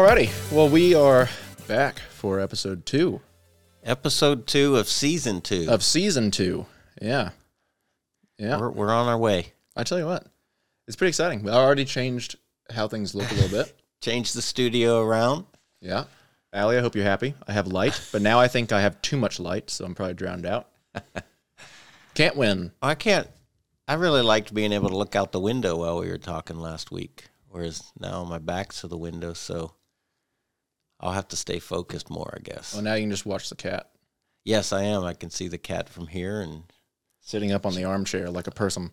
Alrighty. Well, we are back for episode two Episode two of season two. of season two. Yeah. Yeah. We're, we're on our way. I tell you what, it's pretty exciting. We already changed how things look a little bit. Changed the studio around. Yeah. Allie, I hope you're happy. I have light, but now I think I have too much light, so I'm probably drowned out. Can't win. I can't. I really liked being able to look out the window while we were talking last week, whereas now my back's to the window, so I'll have to stay focused more, I guess. Well, now you can just watch the cat Yes, I am. I can see the cat from here and sitting up on the armchair like a person.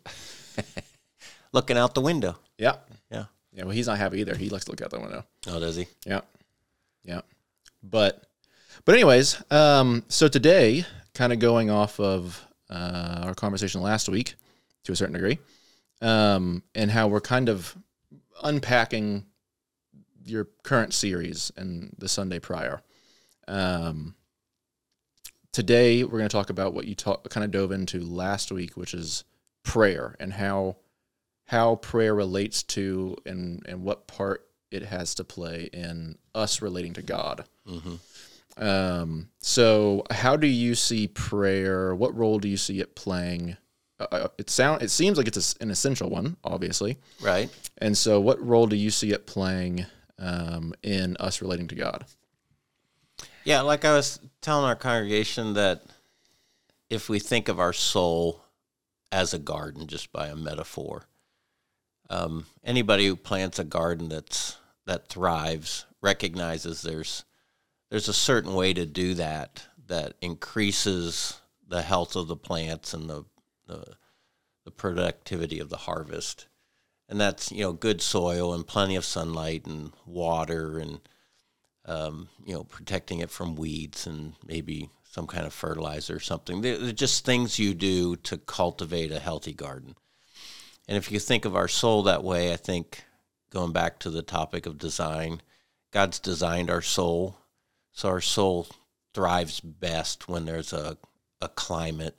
looking out the window. Yeah. Yeah. Yeah. Well, he's not happy either. He likes to look out the window. Oh, does he? Yeah. Yeah. But, but anyways, um, so today, kind of going off of uh, our conversation last week to a certain degree, um, and how we're kind of unpacking your current series and the Sunday prior. Um, today, we're going to talk about what you talk, kind of dove into last week, which is prayer and how how prayer relates to and and what part it has to play in us relating to God. Mm-hmm. Um, so, how do you see prayer? What role do you see it playing? Uh, it sound it seems like it's a, an essential one, obviously. Right. And so, what role do you see it playing um, in us relating to God? Yeah, like I was telling our congregation that if we think of our soul as a garden, just by a metaphor, um, anybody who plants a garden that's that thrives recognizes there's there's a certain way to do that that increases the health of the plants and the the, the productivity of the harvest, and that's you know good soil and plenty of sunlight and water and um, you know, protecting it from weeds and maybe some kind of fertilizer or something. They're, they're just things you do to cultivate a healthy garden. And if you think of our soul that way, I think going back to the topic of design, God's designed our soul. So our soul thrives best when there's a, a climate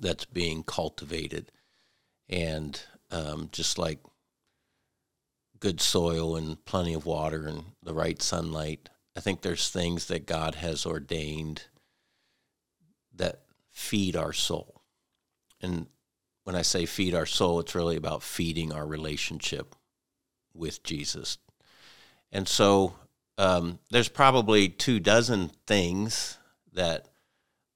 that's being cultivated. And um, just like good soil and plenty of water and the right sunlight. I think there's things that God has ordained that feed our soul. And when I say feed our soul, it's really about feeding our relationship with Jesus. And so um, there's probably two dozen things that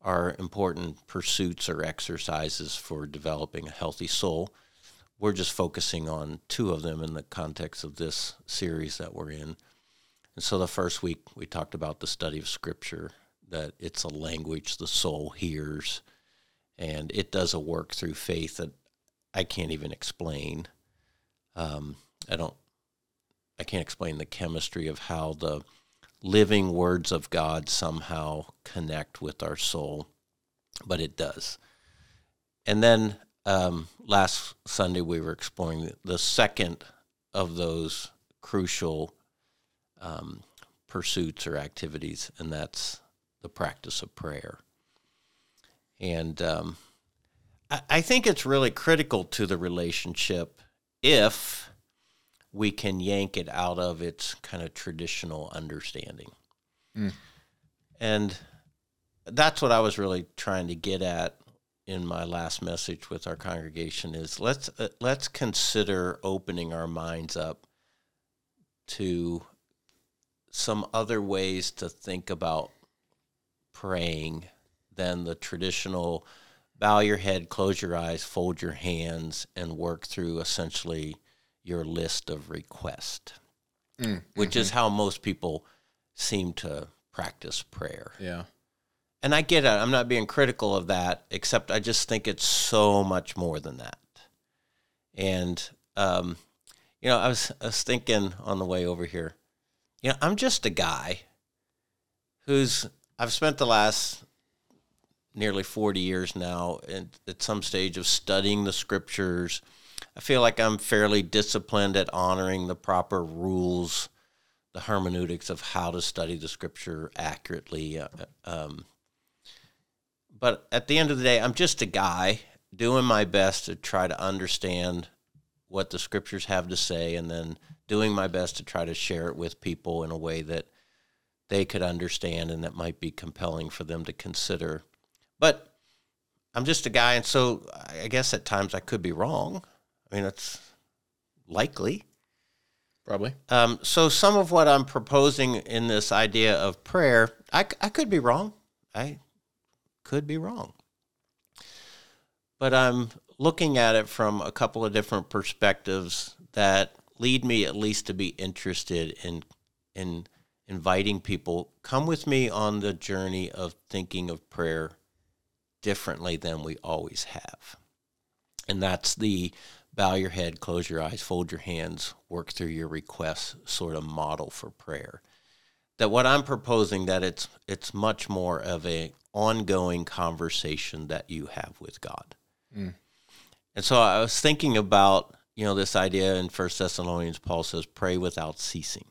are important pursuits or exercises for developing a healthy soul we're just focusing on two of them in the context of this series that we're in. And so the first week we talked about the study of scripture, that it's a language the soul hears, and it does a work through faith that I can't even explain. Um, I don't, I can't explain the chemistry of how the living words of God somehow connect with our soul, but it does. And then um, last Sunday we were exploring the second of those crucial um, pursuits or activities, and that's the practice of prayer. And um, I, I think it's really critical to the relationship if we can yank it out of its kind of traditional understanding. Mm. And that's what I was really trying to get at in my last message with our congregation is let's uh, let's consider opening our minds up to some other ways to think about praying than the traditional bow your head, close your eyes, fold your hands and work through essentially your list of requests, Mm, which is how most people seem to practice prayer. Yeah, and I get it. I'm not being critical of that, except I just think it's so much more than that. And um, you know, I was I was thinking on the way over here. You know, I'm just a guy who's I've spent the last nearly 40 years now and at some stage of studying the scriptures. I feel like I'm fairly disciplined at honoring the proper rules, the hermeneutics of how to study the scripture accurately. Uh, um, but at the end of the day, I'm just a guy doing my best to try to understand what the scriptures have to say and then doing my best to try to share it with people in a way that they could understand and that might be compelling for them to consider. But I'm just a guy, and so I guess at times I could be wrong. I mean, it's likely. Probably. Um, so some of what I'm proposing in this idea of prayer, I, I could be wrong. I could be wrong. But I'm looking at it from a couple of different perspectives that lead me at least to be interested in in inviting people come with me on the journey of thinking of prayer differently than we always have. And that's the bow your head, close your eyes, fold your hands, work through your requests sort of model for prayer. That what I'm proposing that it's it's much more of a ongoing conversation that you have with God. Mm. And so I was thinking about, you know, this idea in First Thessalonians, Paul says, pray without ceasing.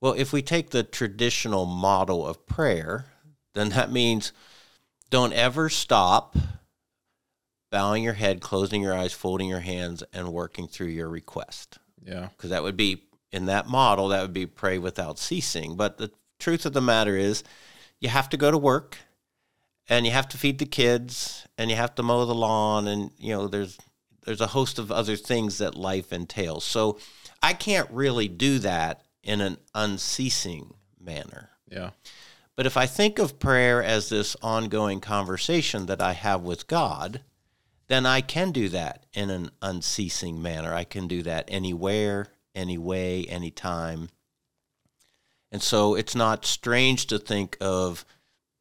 Well, if we take the traditional model of prayer, then that means don't ever stop bowing your head, closing your eyes, folding your hands, and working through your request. Yeah. Because that would be, in that model, that would be pray without ceasing. But the truth of the matter is, you have to go to work and you have to feed the kids and you have to mow the lawn and you know there's there's a host of other things that life entails. So i can't really do that in an unceasing manner. Yeah. But if i think of prayer as this ongoing conversation that i have with god then i can do that in an unceasing manner. I can do that anywhere any way anytime and so it's not strange to think of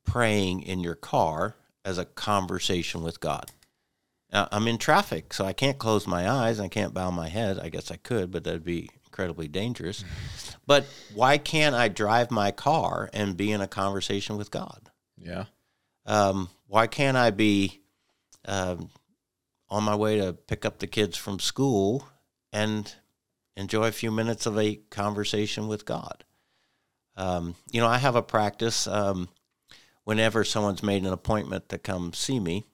praying in your car as a conversation with God. Now, I'm in traffic, so I can't close my eyes. I can't bow my head. I guess I could, but that'd be incredibly dangerous. but why can't I drive my car and be in a conversation with God? Yeah. Um, why can't I be um, on my way to pick up the kids from school and enjoy a few minutes of a conversation with God? Um, you know, I have a practice. Um, whenever someone's made an appointment to come see me,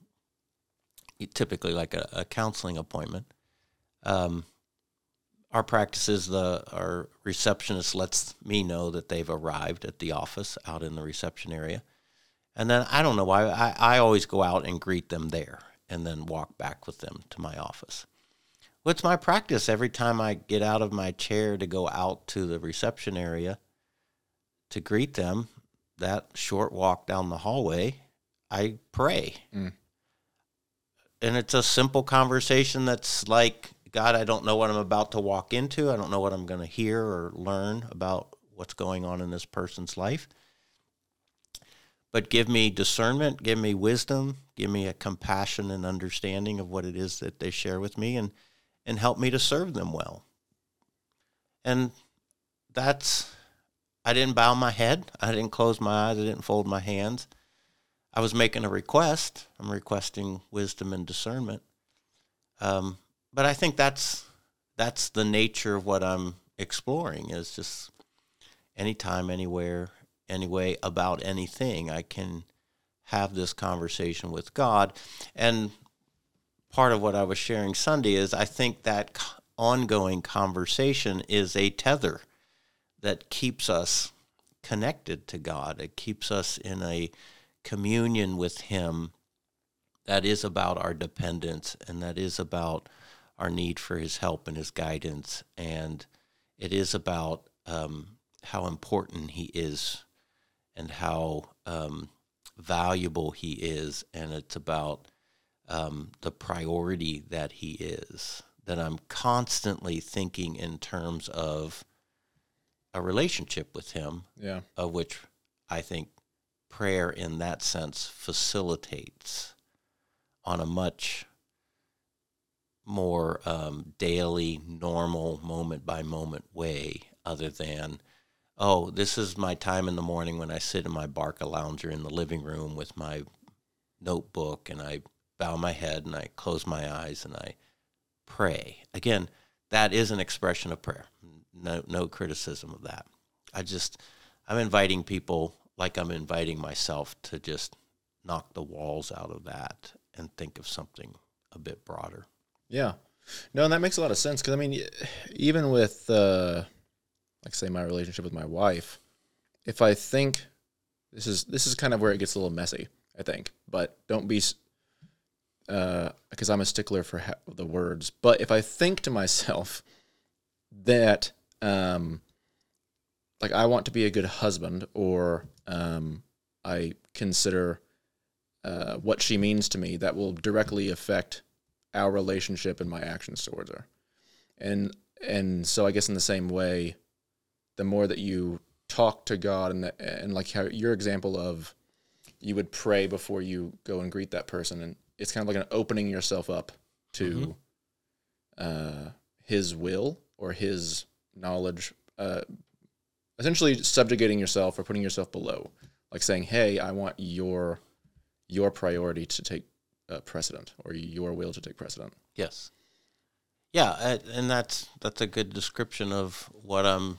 typically like a, a counseling appointment, um, our practice is the our receptionist lets me know that they've arrived at the office out in the reception area, and then I don't know why I, I always go out and greet them there and then walk back with them to my office. Well, it's my practice every time I get out of my chair to go out to the reception area to greet them that short walk down the hallway, I pray. Mm. And it's a simple conversation that's like, God, I don't know what I'm about to walk into. I don't know what I'm going to hear or learn about what's going on in this person's life. But give me discernment, give me wisdom, give me a compassion and understanding of what it is that they share with me and and help me to serve them well. And that's I didn't bow my head. I didn't close my eyes. I didn't fold my hands. I was making a request. I'm requesting wisdom and discernment. Um, but I think that's that's the nature of what I'm exploring is just anytime, anywhere, anyway about anything. I can have this conversation with God. And part of what I was sharing Sunday is I think that ongoing conversation is a tether that keeps us connected to God. It keeps us in a communion with Him that is about our dependence and that is about our need for His help and His guidance. And it is about um, how important He is and how um, valuable He is. And it's about um, the priority that He is. That I'm constantly thinking in terms of a relationship with Him, yeah. of which I think prayer in that sense facilitates on a much more um, daily, normal, moment by moment way, other than, oh, this is my time in the morning when I sit in my BarcaLounger in the living room with my notebook and I bow my head and I close my eyes and I pray. Again, that is an expression of prayer no no criticism of that. I just I'm inviting people like I'm inviting myself to just knock the walls out of that and think of something a bit broader. Yeah. No, and that makes a lot of sense because I mean, even with uh, like say my relationship with my wife, if I think this is this is kind of where it gets a little messy, I think. But don't be because uh, I'm a stickler for ha- the words. But if I think to myself that um, like I want to be a good husband, or um, I consider uh, what she means to me, that will directly affect our relationship and my actions towards her. And and so I guess in the same way, the more that you talk to God and the, and like how your example of you would pray before you go and greet that person and it's kind of like an opening yourself up to mm-hmm. uh, his will or his knowledge uh, essentially subjugating yourself or putting yourself below. Like saying hey i want your your priority to take uh, precedent or your will to take precedent. Yes. Yeah and that's that's a good description of what i'm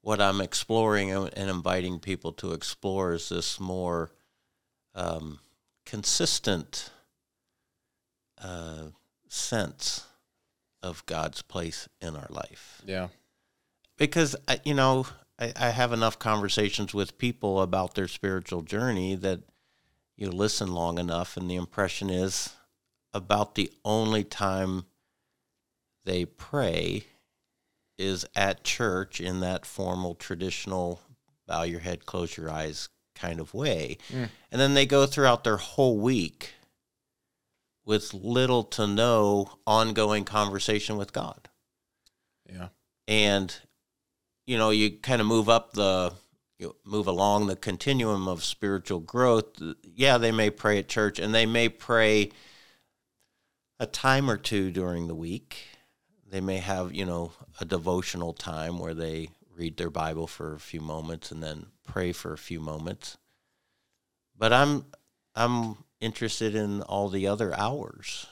what i'm exploring and inviting people to explore is this more um, consistent uh, sense of God's place in our life. Yeah. Because, you know, I, I have enough conversations with people about their spiritual journey that you listen long enough, and the impression is about the only time they pray is at church in that formal, traditional, bow your head, close your eyes kind of way. Mm. And then they go throughout their whole week with little to no ongoing conversation with God. Yeah. And you know, you kind of move up the you move along the continuum of spiritual growth. Yeah, they may pray at church and they may pray a time or two during the week. They may have, you know, a devotional time where they read their Bible for a few moments and then pray for a few moments. But I'm I'm interested in all the other hours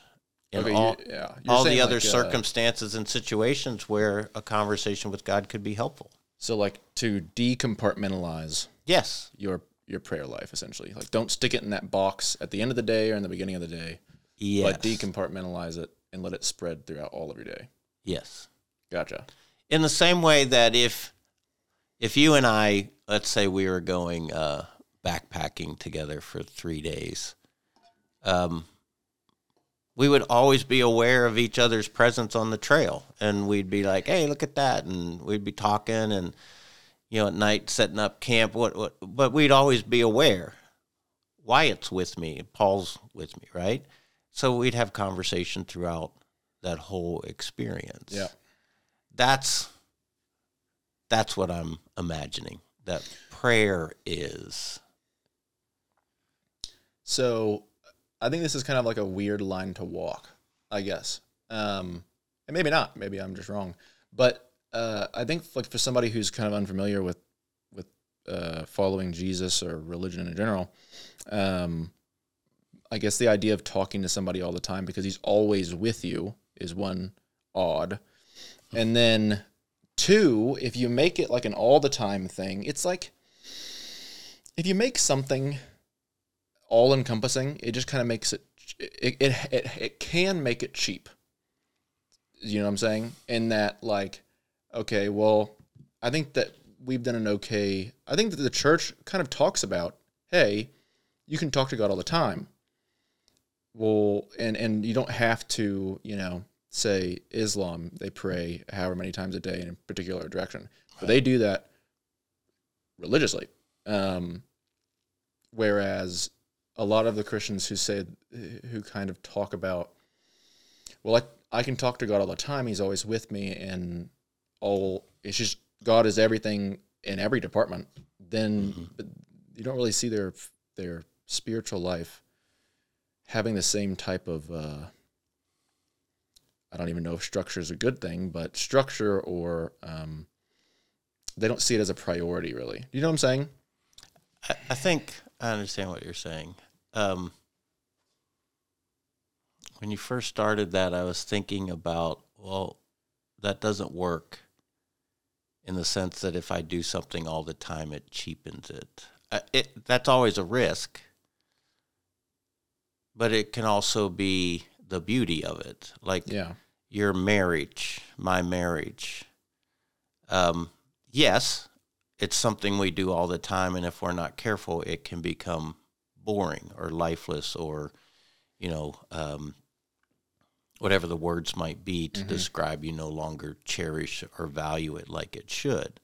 and okay, all, you, yeah. all the other like, uh, circumstances uh, and situations where a conversation with God could be helpful. So like to decompartmentalize yes your your prayer life essentially. Like don't stick it in that box at the end of the day or in the beginning of the day. Yes. But decompartmentalize it and let it spread throughout all of your day. Yes. Gotcha. In the same way that if if you and I let's say we were going uh, backpacking together for 3 days um, we would always be aware of each other's presence on the trail, and we'd be like, "Hey, look at that!" and we'd be talking, and you know, at night setting up camp. What, what? But we'd always be aware. Wyatt's with me. Paul's with me, right? So we'd have conversation throughout that whole experience. Yeah, that's that's what I'm imagining that prayer is. So I think this is kind of like a weird line to walk, I guess. Um, and maybe not. Maybe I'm just wrong. But uh, I think like for somebody who's kind of unfamiliar with with uh, following Jesus or religion in general, um, I guess the idea of talking to somebody all the time because he's always with you is one odd. And then two, if you make it like an all the time thing, it's like if you make something all encompassing, it just kind of makes it, it, it, it, it can make it cheap. You know what I'm saying? In that, like, okay, well, I think that we've done an okay, I think that the church kind of talks about, hey, you can talk to God all the time. Well, and, and you don't have to, you know, say Islam, they pray however many times a day in a particular direction, but they do that religiously. Um, whereas a lot of the Christians who say who kind of talk about well I, I can talk to God all the time he's always with me and all it's just God is everything in every department then mm-hmm. you don't really see their their spiritual life having the same type of uh, I don't even know if structure is a good thing but structure or um, they don't see it as a priority really. You know what I'm saying? I, I think I understand what you're saying. Um, when you first started that, I was thinking about, well, that doesn't work in the sense that if I do something all the time, it cheapens it. Uh, it that's always a risk, but it can also be the beauty of it. Like, yeah. your marriage, my marriage. Um, yes, it's something we do all the time, and if we're not careful, it can become boring or lifeless or, you know, um, whatever the words might be to mm-hmm. describe you no longer cherish or value it like it should.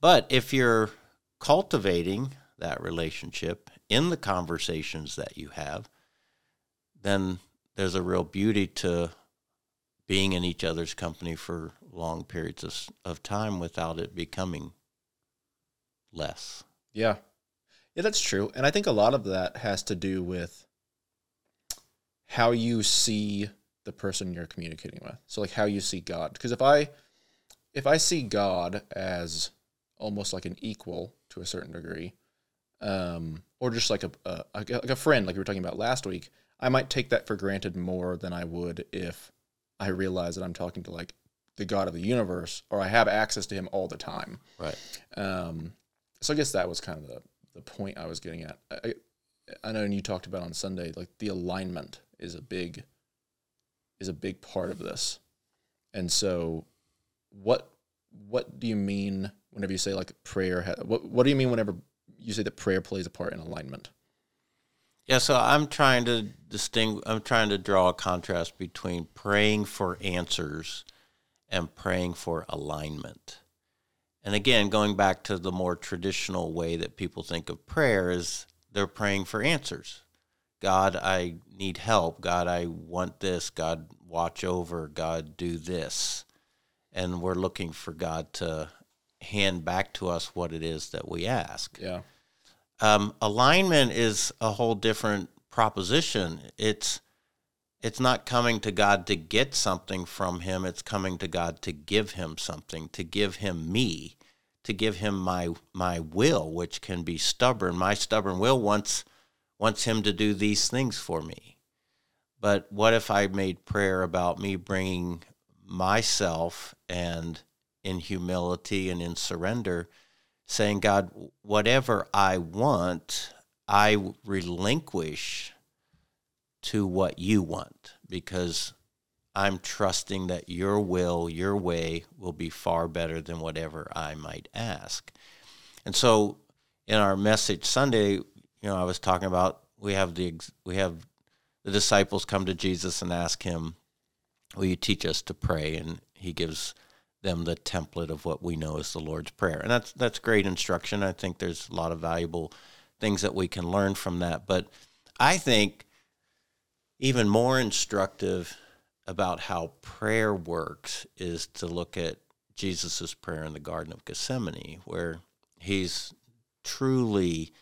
But if you're cultivating that relationship in the conversations that you have, then there's a real beauty to being in each other's company for long periods of, of time without it becoming less. Yeah. Yeah, that's true. And I think a lot of that has to do with how you see the person you're communicating with. So like how you see God. Because if I if I see God as almost like an equal to a certain degree, um, or just like a, a like a friend, like we were talking about last week, I might take that for granted more than I would if I realize that I'm talking to like the God of the universe, or I have access to Him all the time. Right. Um, so I guess that was kind of the the point I was getting at. I, I know, and you talked about on Sunday, like the alignment is a big is a big part of this. And so, what what do you mean whenever you say like prayer? What what do you mean whenever you say that prayer plays a part in alignment? Yeah, so I'm trying to distinguish. I'm trying to draw a contrast between praying for answers and praying for alignment. And again, going back to the more traditional way that people think of prayer is they're praying for answers. God, I need help. God, I want this. God, watch over. God, do this. And we're looking for God to hand back to us what it is that we ask. Yeah. Um, alignment is a whole different proposition. It's it's not coming to God to get something from him, it's coming to God to give him something, to give him me, to give him my my will, which can be stubborn. My stubborn will wants wants him to do these things for me. But what if I made prayer about me bringing myself and in humility and in surrender saying, God, whatever I want, I relinquish to what you want because I'm trusting that your will, your way will be far better than whatever I might ask. And so in our message Sunday, you know, I was talking about we have the we have the disciples come to Jesus and ask him, "Will you teach us to pray?" And he gives them the template of what we know as the Lord's Prayer. And that's that's great instruction. I think there's a lot of valuable things that we can learn from that. But I think even more instructive about how prayer works is to look at Jesus' prayer in the Garden of Gethsemane, where he's truly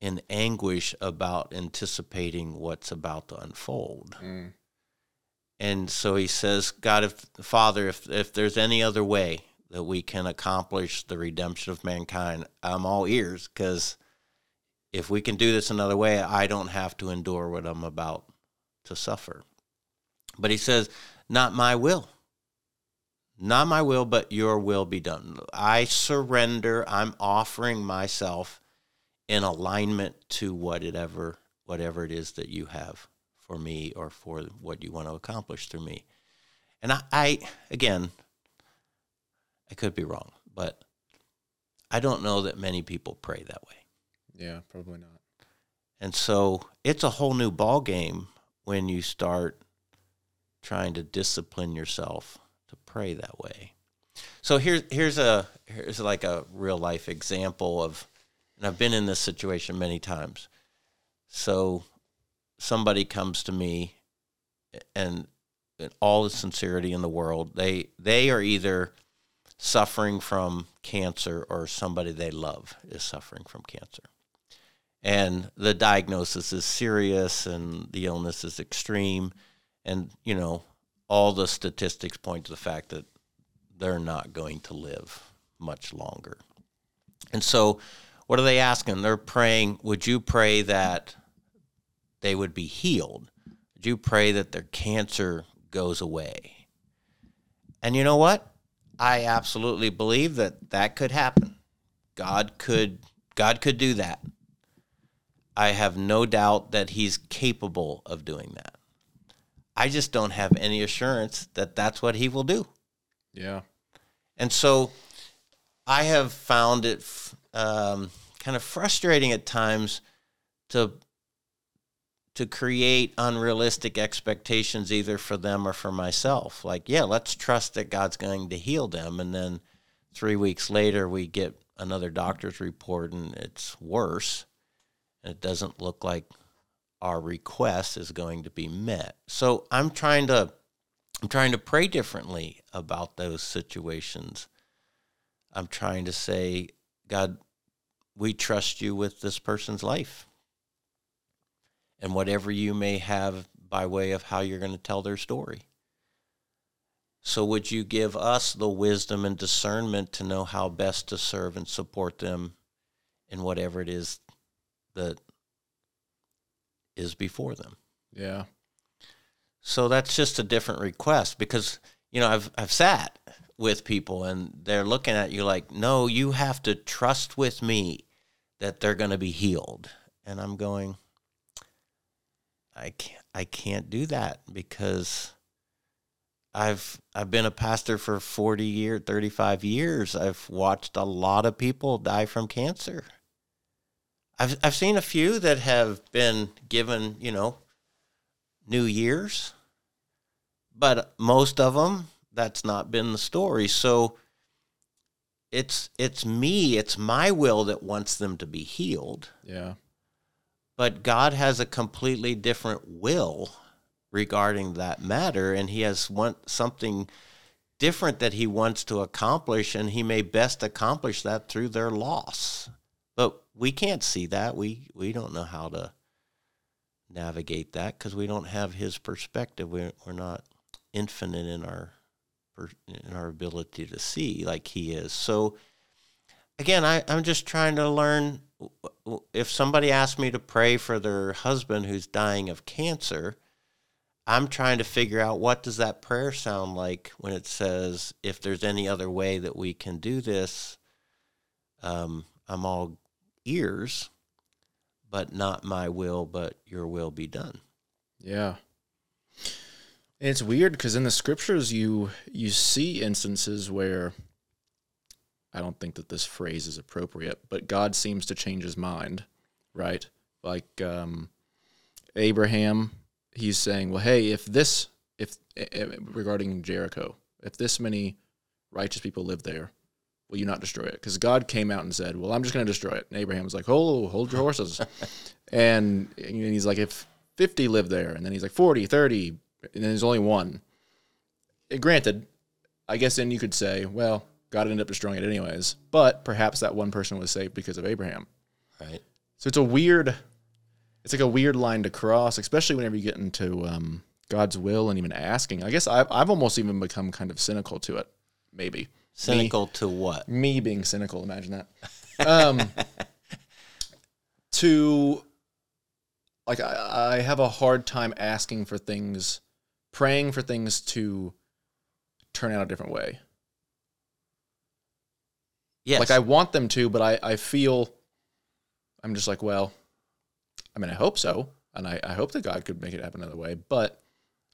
in anguish about anticipating what's about to unfold. Mm. And so he says, God, if Father, if if there's any other way that we can accomplish the redemption of mankind, I'm all ears because if we can do this another way, I don't have to endure what I'm about to suffer. But he says, not my will. Not my will, but your will be done. I surrender. I'm offering myself in alignment to whatever whatever it is that you have for me or for what you want to accomplish through me. And I, I again, I could be wrong, but I don't know that many people pray that way. Yeah, probably not. And so it's a whole new ball game when you start trying to discipline yourself to pray that way. So here's here's a here's like a real life example of and I've been in this situation many times. So somebody comes to me and in all the sincerity in the world, they they are either suffering from cancer or somebody they love is suffering from cancer. And the diagnosis is serious and the illness is extreme and you know all the statistics point to the fact that they're not going to live much longer. And so what are they asking? They're praying, would you pray that they would be healed. Do pray that their cancer goes away. And you know what? I absolutely believe that that could happen. God could God could do that. I have no doubt that he's capable of doing that. I just don't have any assurance that that's what he will do. Yeah. And so I have found it um, kind of frustrating at times to to create unrealistic expectations either for them or for myself. Like, yeah, let's trust that God's going to heal them and then 3 weeks later we get another doctor's report and it's worse and it doesn't look like our request is going to be met. So I'm trying to I'm trying to pray differently about those situations. I'm trying to say, God, we trust you with this person's life. And whatever you may have by way of how you're going to tell their story. So, would you give us the wisdom and discernment to know how best to serve and support them in whatever it is that is before them? Yeah. So that's just a different request because you know I've I've sat with people and they're looking at you like, "No, you have to trust with me that they're going to be healed." And I'm going I can't I can't do that because I've I've been a pastor for 40 years, 35 years. I've watched a lot of people die from cancer. I've I've seen a few that have been given, you know, New Year's, but most of them that's not been the story. So it's it's me, it's my will that wants them to be healed. Yeah. But God has a completely different will regarding that matter and he has want something different that he wants to accomplish and he may best accomplish that through their loss. But we can't see that. We we don't know how to navigate that because we don't have his perspective. We're, we're not infinite in our in our ability to see like he is. So again, I, I'm just trying to learn. If somebody asks me to pray for their husband who's dying of cancer, I'm trying to figure out what does that prayer sound like when it says, if there's any other way that we can do this, um, I'm all ears, but not my will, but your will be done. Yeah. And it's weird because in the scriptures you you see instances where I don't think that this phrase is appropriate, but God seems to change his mind, right? Like um, Abraham, he's saying, "Well, hey, if this, if regarding Jericho, if this many righteous people live there, will you not destroy it? Because God came out and said, well, I'm just going to destroy it. And Abraham was like, hold, hold your horses. and, and he's like, if 50 live there, and then he's like 40, 30, and then there's only one. And granted, I guess then you could say, well, God ended up destroying it anyways, but perhaps that one person was saved because of Abraham. Right. So it's a weird, it's like a weird line to cross, especially whenever you get into um, God's will and even asking. I guess I've, I've almost even become kind of cynical to it, maybe Cynical me, to what? Me being cynical. Imagine that. Um, to like, I, I have a hard time asking for things, praying for things to turn out a different way. Yes. Like I want them to, but I, I feel I'm just like, well, I mean, I hope so. And I, I hope that God could make it happen another way, but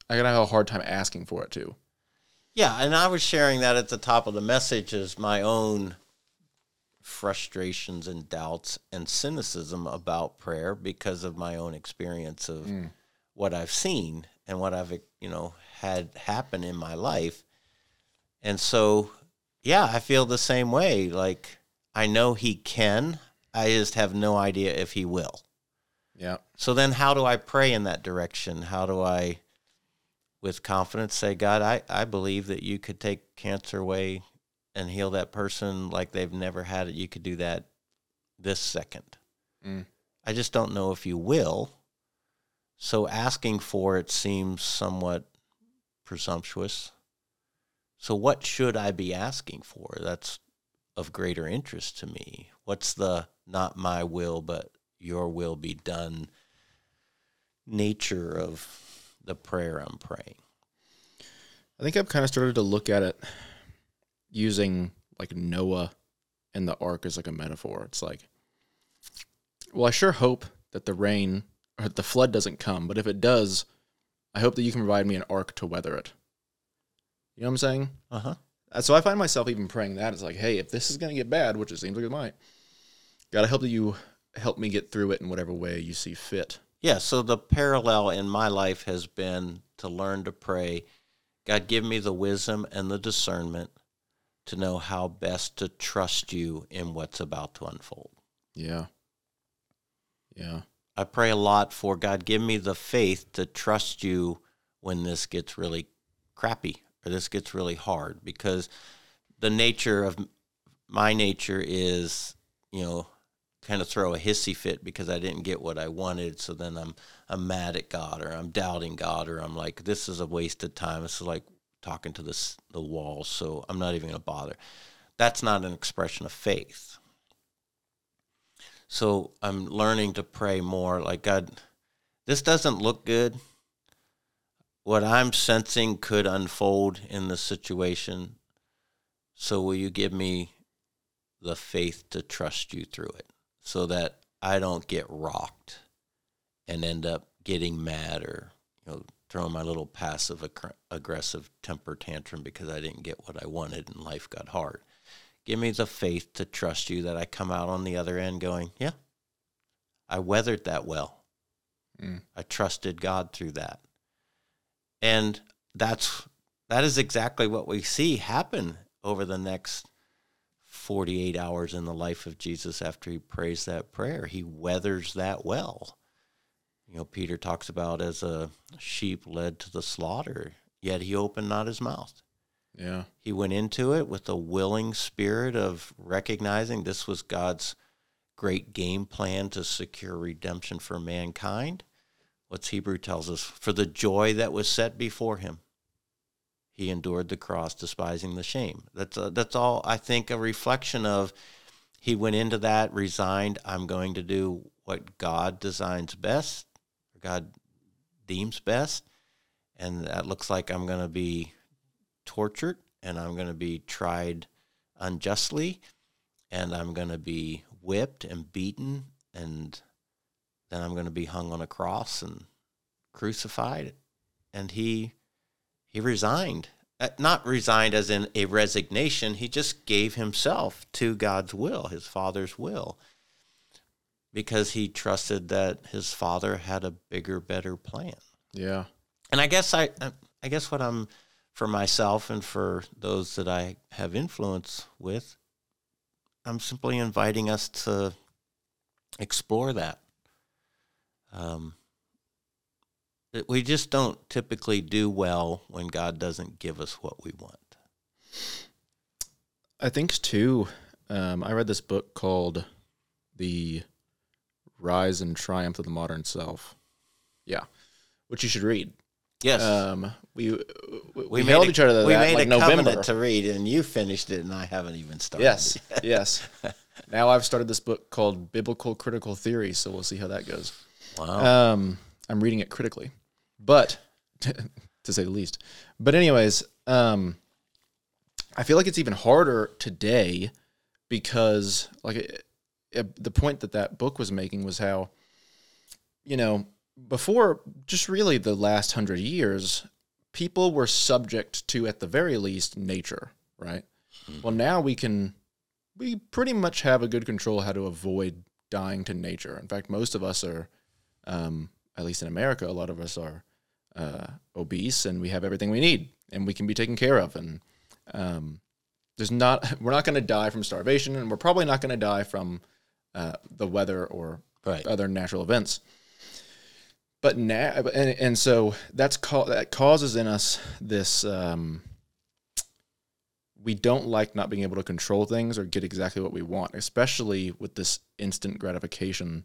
I gotta have a hard time asking for it too. Yeah, and I was sharing that at the top of the message as my own frustrations and doubts and cynicism about prayer because of my own experience of mm. what I've seen and what I've you know had happen in my life. And so yeah, I feel the same way. Like I know he can, I just have no idea if he will. Yeah. So then how do I pray in that direction? How do I with confidence say, God, I, I believe that you could take cancer away and heal that person like they've never had it. You could do that this second. Mm. I just don't know if you will. So asking for it seems somewhat presumptuous. So, what should I be asking for? That's of greater interest to me. What's the not my will, but your will be done nature of the prayer I'm praying. I think I've kind of started to look at it using like Noah and the ark as like a metaphor. It's like, well, I sure hope that the rain or the flood doesn't come, but if it does, I hope that you can provide me an ark to weather it. You know what I'm saying? Uh huh. Uh, So I find myself even praying that. It's like, hey, if this is going to get bad, which it seems like it might, gotta help that you help me get through it in whatever way you see fit. Yeah, so the parallel in my life has been to learn to pray, God, give me the wisdom and the discernment to know how best to trust you in what's about to unfold. Yeah. Yeah. I pray a lot for God, give me the faith to trust you when this gets really crappy this gets really hard because the nature of my nature is, you know, kind of throw a hissy fit because I didn't get what I wanted. So then I'm I'm mad at God or I'm doubting God or I'm like, this is a waste of time. This is like talking to this the wall, so I'm not even gonna bother. That's not an expression of faith. So I'm learning to pray more like God, this doesn't look good. What I'm sensing could unfold in the situation. So will you give me the faith to trust you through it so that I don't get rocked and end up getting mad or you know throwing my little passive aggressive temper tantrum because I didn't get what I wanted and life got hard. Give me the faith to trust you that I come out on the other end going, yeah, I weathered that well. Mm. I trusted God through that. And that's that is exactly what we see happen over the next 48 hours in the life of Jesus after he prays that prayer. He weathers that well. You know, Peter talks about as a sheep led to the slaughter, yet he opened not his mouth. Yeah. He went into it with a willing spirit of recognizing this was God's great game plan to secure redemption for mankind. What's Hebrew tells us? For the joy that was set before him, he endured the cross, despising the shame. That's a, that's all I think a reflection of. He went into that resigned. I'm going to do what God designs best, or God deems best, and that looks like I'm going to be tortured and I'm going to be tried unjustly and I'm going to be whipped and beaten and then I'm going to be hung on a cross and crucified and he he resigned Uh, not resigned as in a resignation he just gave himself to God's will his father's will because he trusted that his father had a bigger better plan Yeah. and I guess I, I guess what I'm for myself and for those that I have influence with, I'm simply inviting us to explore that. Um, we just don't typically do well when God doesn't give us what we want. I think too. Um, I read this book called "The Rise and Triumph of the Modern Self." Yeah, which you should read. Yes, Um, we we, we, held a- each other to we that made like a November. covenant to read, and you finished it, and I haven't even started. yes, yes. Now I've started this book called Biblical Critical Theory, so we'll see how that goes. Wow. Um, I'm reading it critically, but to say the least. But anyways, um, I feel like it's even harder today because, like, it, it- the point that that book was making was how, you know, before just really the last hundred years, people were subject to, at the very least, nature, right? Well, now we can, we pretty much have a good control how to avoid dying to nature. In fact, most of us are um, at least in America, a lot of us are uh, obese and we have everything we need and we can be taken care of. And um, there's not, we're not going to die from starvation and we're probably not going to die from uh, the weather or right. other natural events. But now, and, and so that's ca- that causes in us this. Um, we don't like not being able to control things or get exactly what we want, especially with this instant gratification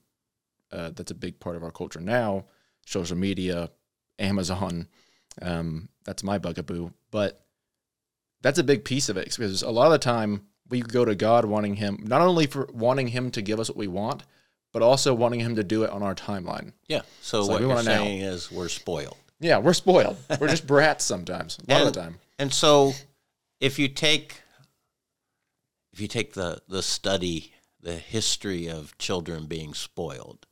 uh, that's a big part of our culture now. Social media, Amazon, um, that's my bugaboo. But that's a big piece of it because a lot of the time we go to God wanting Him not only for wanting Him to give us what we want, but also wanting Him to do it on our timeline. Yeah. So like what we you're want it now. saying is we're spoiled. Yeah, we're spoiled. We're just brats sometimes. A lot of the time. And so if you take if you take the the study, the history of children being spoiled,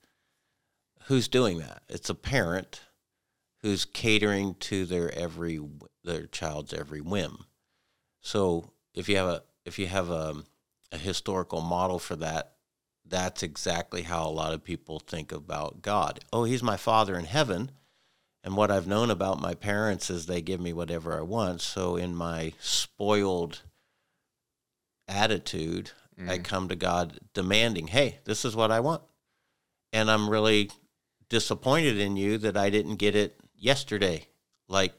who's doing that? It's a parent who's catering to their every their child's every whim. So if you have a if you have a, a historical model for that, that's exactly how a lot of people think about God. Oh, he's my father in heaven. And what I've known about my parents is they give me whatever I want. So in my spoiled attitude, mm. I come to God demanding, "Hey, this is what I want." And I'm really disappointed in you that I didn't get it yesterday. Like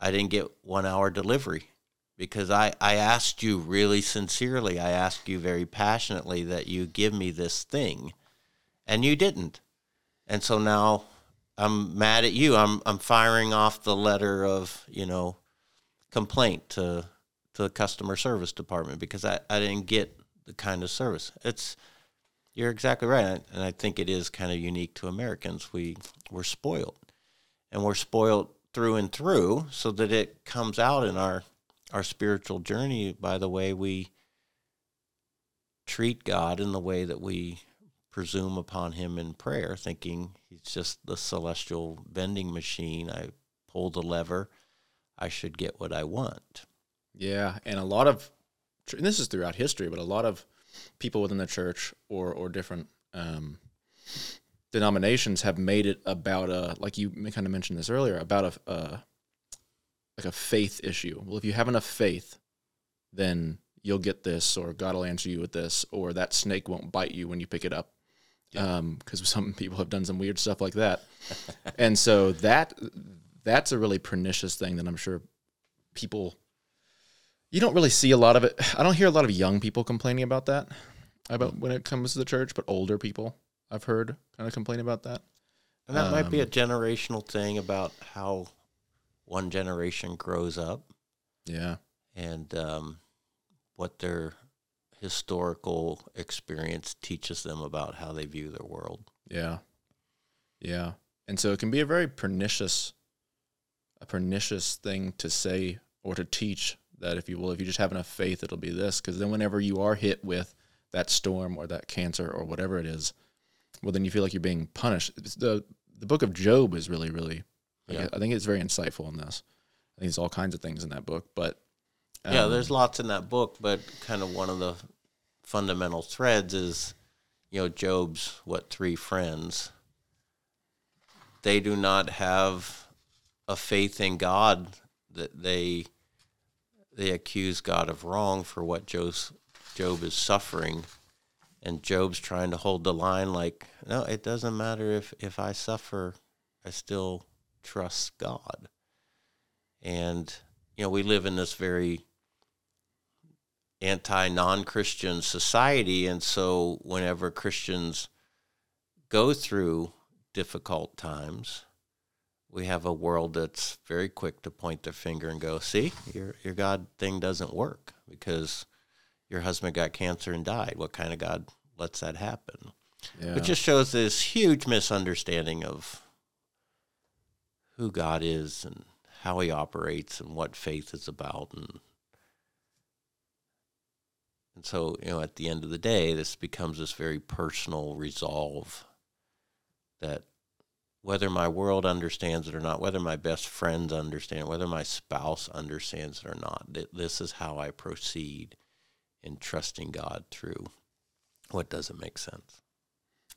I didn't get 1 hour delivery because I, I asked you really sincerely. I asked you very passionately that you give me this thing, and you didn't. And so now I'm mad at you. I'm I'm firing off the letter of you know complaint to to the customer service department because I, I didn't get the kind of service. It's you're exactly right, and I think it is kind of unique to Americans. We we're spoiled, and we're spoiled through and through, so that it comes out in our our spiritual journey by the way we treat God in the way that we presume upon Him in prayer, thinking He's just the celestial vending machine. I pull the lever, I should get what I want. Yeah, and a lot of, and this is throughout history, but a lot of people within the church or or different um, denominations have made it about a, like you kind of mentioned this earlier, about a, a like a faith issue. Well, if you have enough faith, then you'll get this, or God will answer you with this, or that snake won't bite you when you pick it up. Because yeah. um, some people have done some weird stuff like that, and so that that's a really pernicious thing that I'm sure people. You don't really see a lot of it. I don't hear a lot of young people complaining about that, about when it comes to the church, but older people I've heard kind of complain about that. And that um, might be a um, generational thing about how one generation grows up. Yeah. And um, what their historical experience teaches them about how they view their world. Yeah. Yeah. And so it can be a very pernicious a pernicious thing to say or to teach that if you will if you just have enough faith it'll be this because then whenever you are hit with that storm or that cancer or whatever it is well then you feel like you're being punished it's the the book of Job is really really yeah. I think it's very insightful in this. I think there's all kinds of things in that book, but um, yeah, there's lots in that book. But kind of one of the fundamental threads is, you know, Job's what three friends. They do not have a faith in God that they they accuse God of wrong for what Job's, Job is suffering, and Job's trying to hold the line like, no, it doesn't matter if if I suffer, I still trust God. And, you know, we live in this very anti non Christian society. And so whenever Christians go through difficult times, we have a world that's very quick to point their finger and go, see, your, your God thing doesn't work because your husband got cancer and died. What kind of God lets that happen? Yeah. It just shows this huge misunderstanding of who God is and how he operates and what faith is about and and so you know at the end of the day this becomes this very personal resolve that whether my world understands it or not whether my best friends understand whether my spouse understands it or not this is how I proceed in trusting God through what doesn't make sense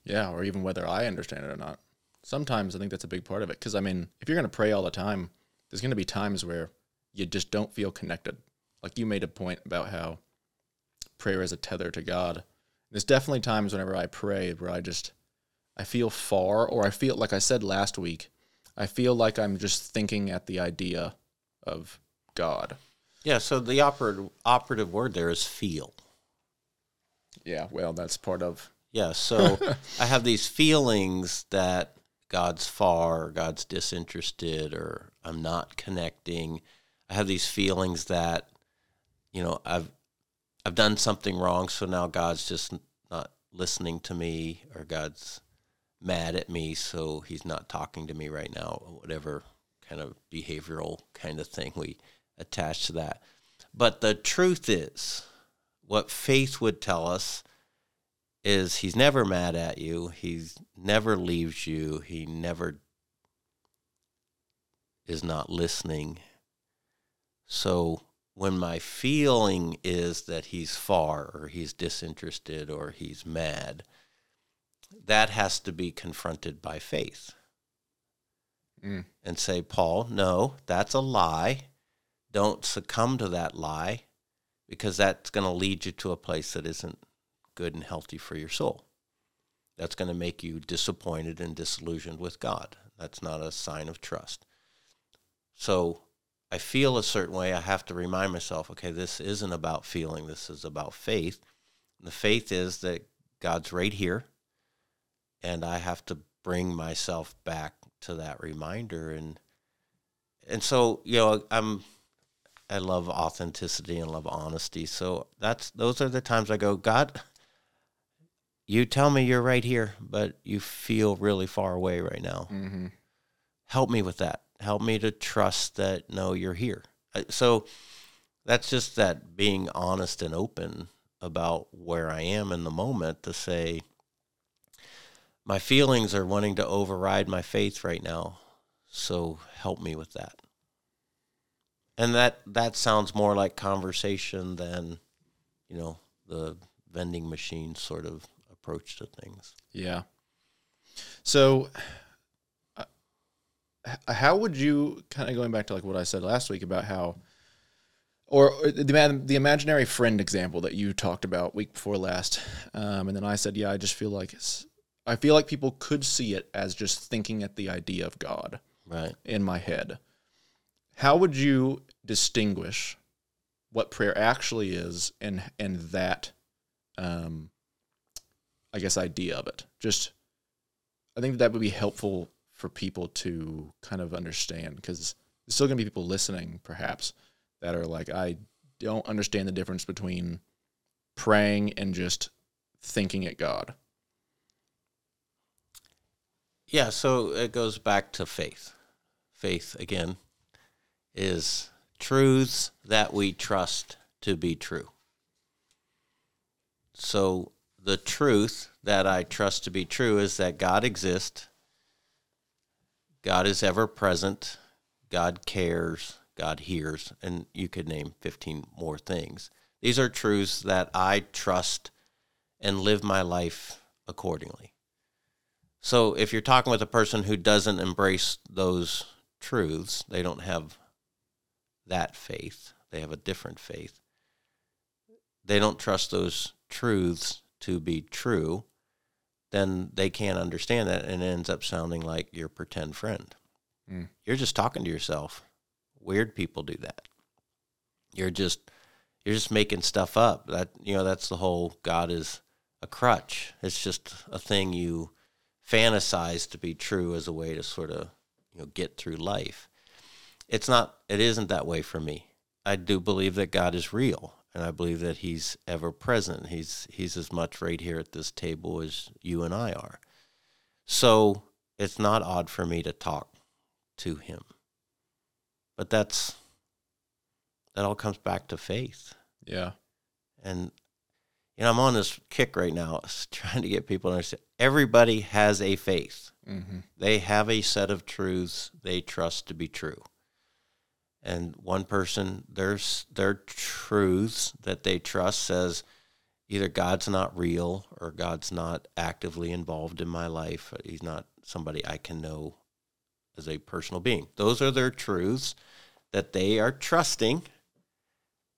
yeah or even whether I understand it or not sometimes I think that's a big part of it. Because I mean, if you're going to pray all the time, there's going to be times where you just don't feel connected. Like you made a point about how prayer is a tether to God. There's definitely times whenever I pray where I just I feel far, or I feel like I said last week, I feel like I'm just thinking at the idea of God. Yeah. So the operative operative word there is feel. Yeah. Well, that's part of. Yeah. So I have these feelings that God's far, or God's disinterested, or I'm not connecting. I have these feelings that, you know, I've I've done something wrong, so now God's just not listening to me, or God's mad at me, so He's not talking to me right now. Whatever kind of behavioral kind of thing we attach to that. But the truth is, what faith would tell us is he's never mad at you. He's never leaves you. He never is not listening. So when my feeling is that he's far or he's disinterested or he's mad, that has to be confronted by faith. Mm. And say, Paul, no, that's a lie. Don't succumb to that lie because that's going to lead you to a place that isn't good and healthy for your soul. That's going to make you disappointed and disillusioned with God. That's not a sign of trust. So I feel a certain way. I have to remind myself, okay, this isn't about feeling, this is about faith. And the faith is that God's right here, and I have to bring myself back to that reminder and and so you know I'm I love authenticity and love honesty. So that's those are the times I go, God, you tell me you're right here, but you feel really far away right now. Mm-hmm. Help me with that. Help me to trust that no, you're here. So that's just that being honest and open about where I am in the moment to say my feelings are wanting to override my faith right now. So help me with that and that that sounds more like conversation than you know the vending machine sort of approach to things Yeah. So, uh, how would you kind of going back to like what I said last week about how, or, the the imaginary friend example that you talked about week before last, um, and then I said, yeah, I just feel like it's, I feel like people could see it as just thinking at the idea of God right in my head. How would you distinguish what prayer actually is and and that um I guess idea of it? Just I think that would be helpful for people to kind of understand because there's still going to be people listening perhaps that are like I don't understand the difference between praying and just thinking at God. Yeah so it goes back to faith. Faith again is truths that we trust to be true. So the truth that i trust to be true is that god exists god is ever present god cares god hears and you could name 15 more things. These are truths that i trust and live my life accordingly so if you're talking with a person who doesn't embrace those truths, they don't have that faith. They have a different faith. They don't trust those truths to be true, then they can't understand that and it ends up sounding like your pretend friend. Mm. You're just talking to yourself. Weird people do that. You're just you're just making stuff up. That you know, that's the whole God is a crutch. It's just a thing you fantasize to be true as a way to sort of you know get through life. It's not it isn't that way for me. I do believe that god is real and i believe that he's ever present. He's he's as much right here at this table as you and i are. So it's not odd for me to talk to him. But that's that all comes back to faith. Yeah. and you know i'm on this kick right now trying to get people to understand everybody has a faith. Mm-hmm. they have a set of truths they trust to be true. And one person there's their truths that they trust says either god's not real or god's not actively involved in my life he's not somebody i can know as a personal being. Those are their truths that they are trusting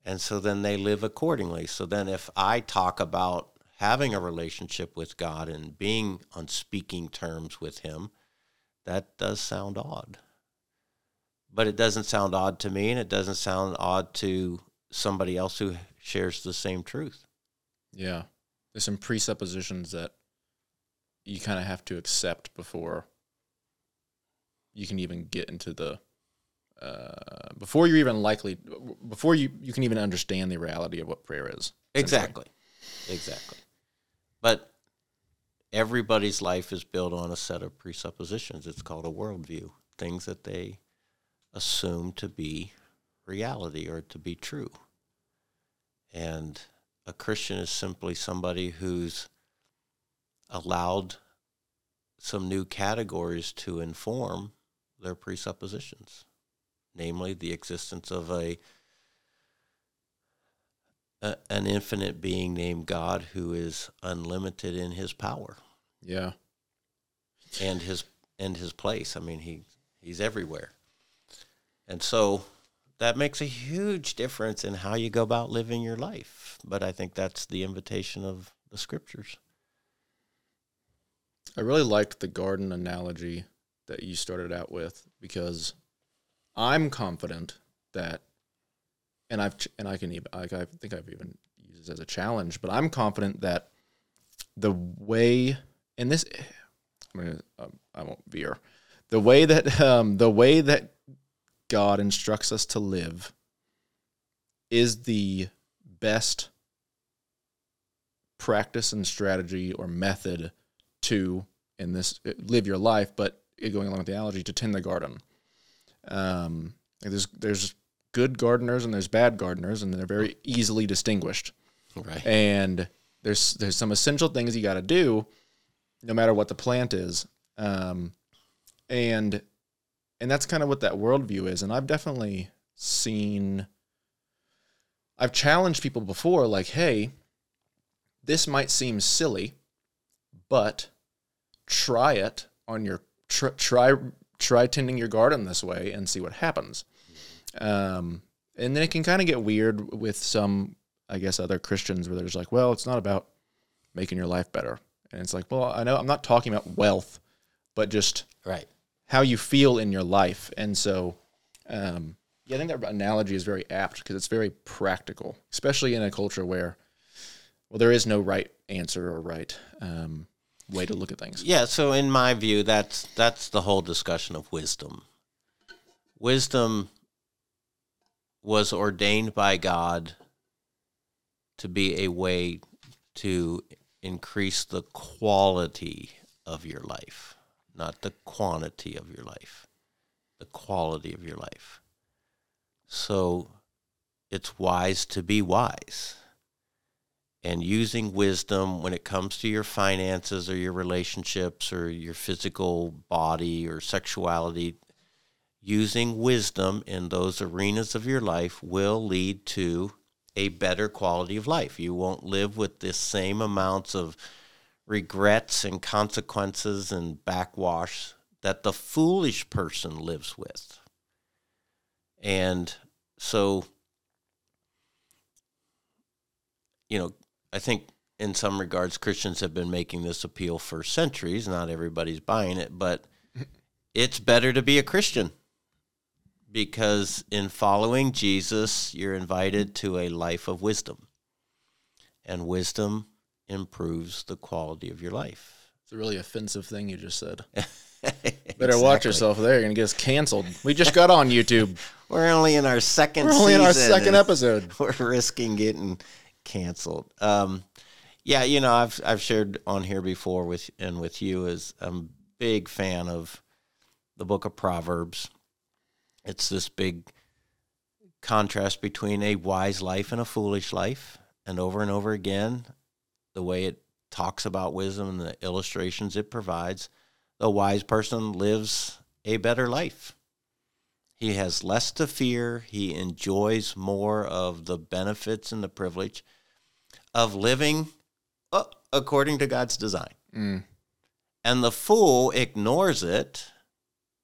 and so then they live accordingly so then if i talk about having a relationship with God and being on speaking terms with Him, that does sound odd. But it doesn't sound odd to me, and it doesn't sound odd to somebody else who shares the same truth. Yeah. There's some presuppositions that you kind of have to accept before you can even get into the uh, before you're even likely before you you can even understand the reality of what prayer is. Exactly. Exactly. But everybody's life is built on a set of presuppositions. It's called a worldview, things that they assume to be reality or to be true. And a Christian is simply somebody who's allowed some new categories to inform their presuppositions. Namely the existence of a, a an infinite being named God who is unlimited in his power Yeah. and his and his place. I mean, he he's everywhere, and so that makes a huge difference in how you go about living your life. But I think that's the invitation of the scriptures. I really liked the garden analogy that you started out with because I'm confident that, and I've and I can even like I think I've even used this as a challenge, but I'm confident that the way in this, I'm gonna, um, I won't veer, the way that um, the way that God instructs us to live is the best practice and strategy or method to in this live your life, but going along with the analogy to tend the garden. Um, there's there's good gardeners and there's bad gardeners, and they're very easily distinguished. Right. And there's there's some essential things you got to do, no matter what the plant is. Um, and and that's kind of what that worldview is. And I've definitely seen. I've challenged people before, like, hey, this might seem silly, but try it on your tr- try try tending your garden this way and see what happens. Um, and then it can kind of get weird with some, I guess, other Christians where they're just like, well, it's not about making your life better. And it's like, well, I know I'm not talking about wealth, but just Right. how you feel in your life. And so, um, yeah, I think that analogy is very apt because it's very practical, especially in a culture where, well, there is no right answer or right um, way to look at things. Yeah, so in my view, that's that's the whole discussion of wisdom. Wisdom was ordained by God to be a way to increase the quality of your life, not the quantity of your life, the quality of your life. So it's wise to be wise and using wisdom when it comes to your finances or your relationships or your physical body or sexuality using wisdom in those arenas of your life will lead to a better quality of life. You won't live with the same amounts of regrets and consequences and backwash that the foolish person lives with. And so you know I think in some regards Christians have been making this appeal for centuries. Not everybody's buying it, but it's better to be a Christian because in following Jesus, you're invited to a life of wisdom. And wisdom improves the quality of your life. It's a really offensive thing you just said. Better watch yourself there. You're going to get us canceled. We just got on YouTube. We're only in our 2nd We're only in our second episode. We're risking getting canceled. Um, yeah, you know, I've I've shared on here before with and with you is I'm a big fan of the book of Proverbs. It's this big contrast between a wise life and a foolish life, and over and over again, the way it talks about wisdom and the illustrations it provides, the wise person lives a better life. He has less to fear. He enjoys more of the benefits and the privilege of living uh, according to God's design. Mm. And the fool ignores it,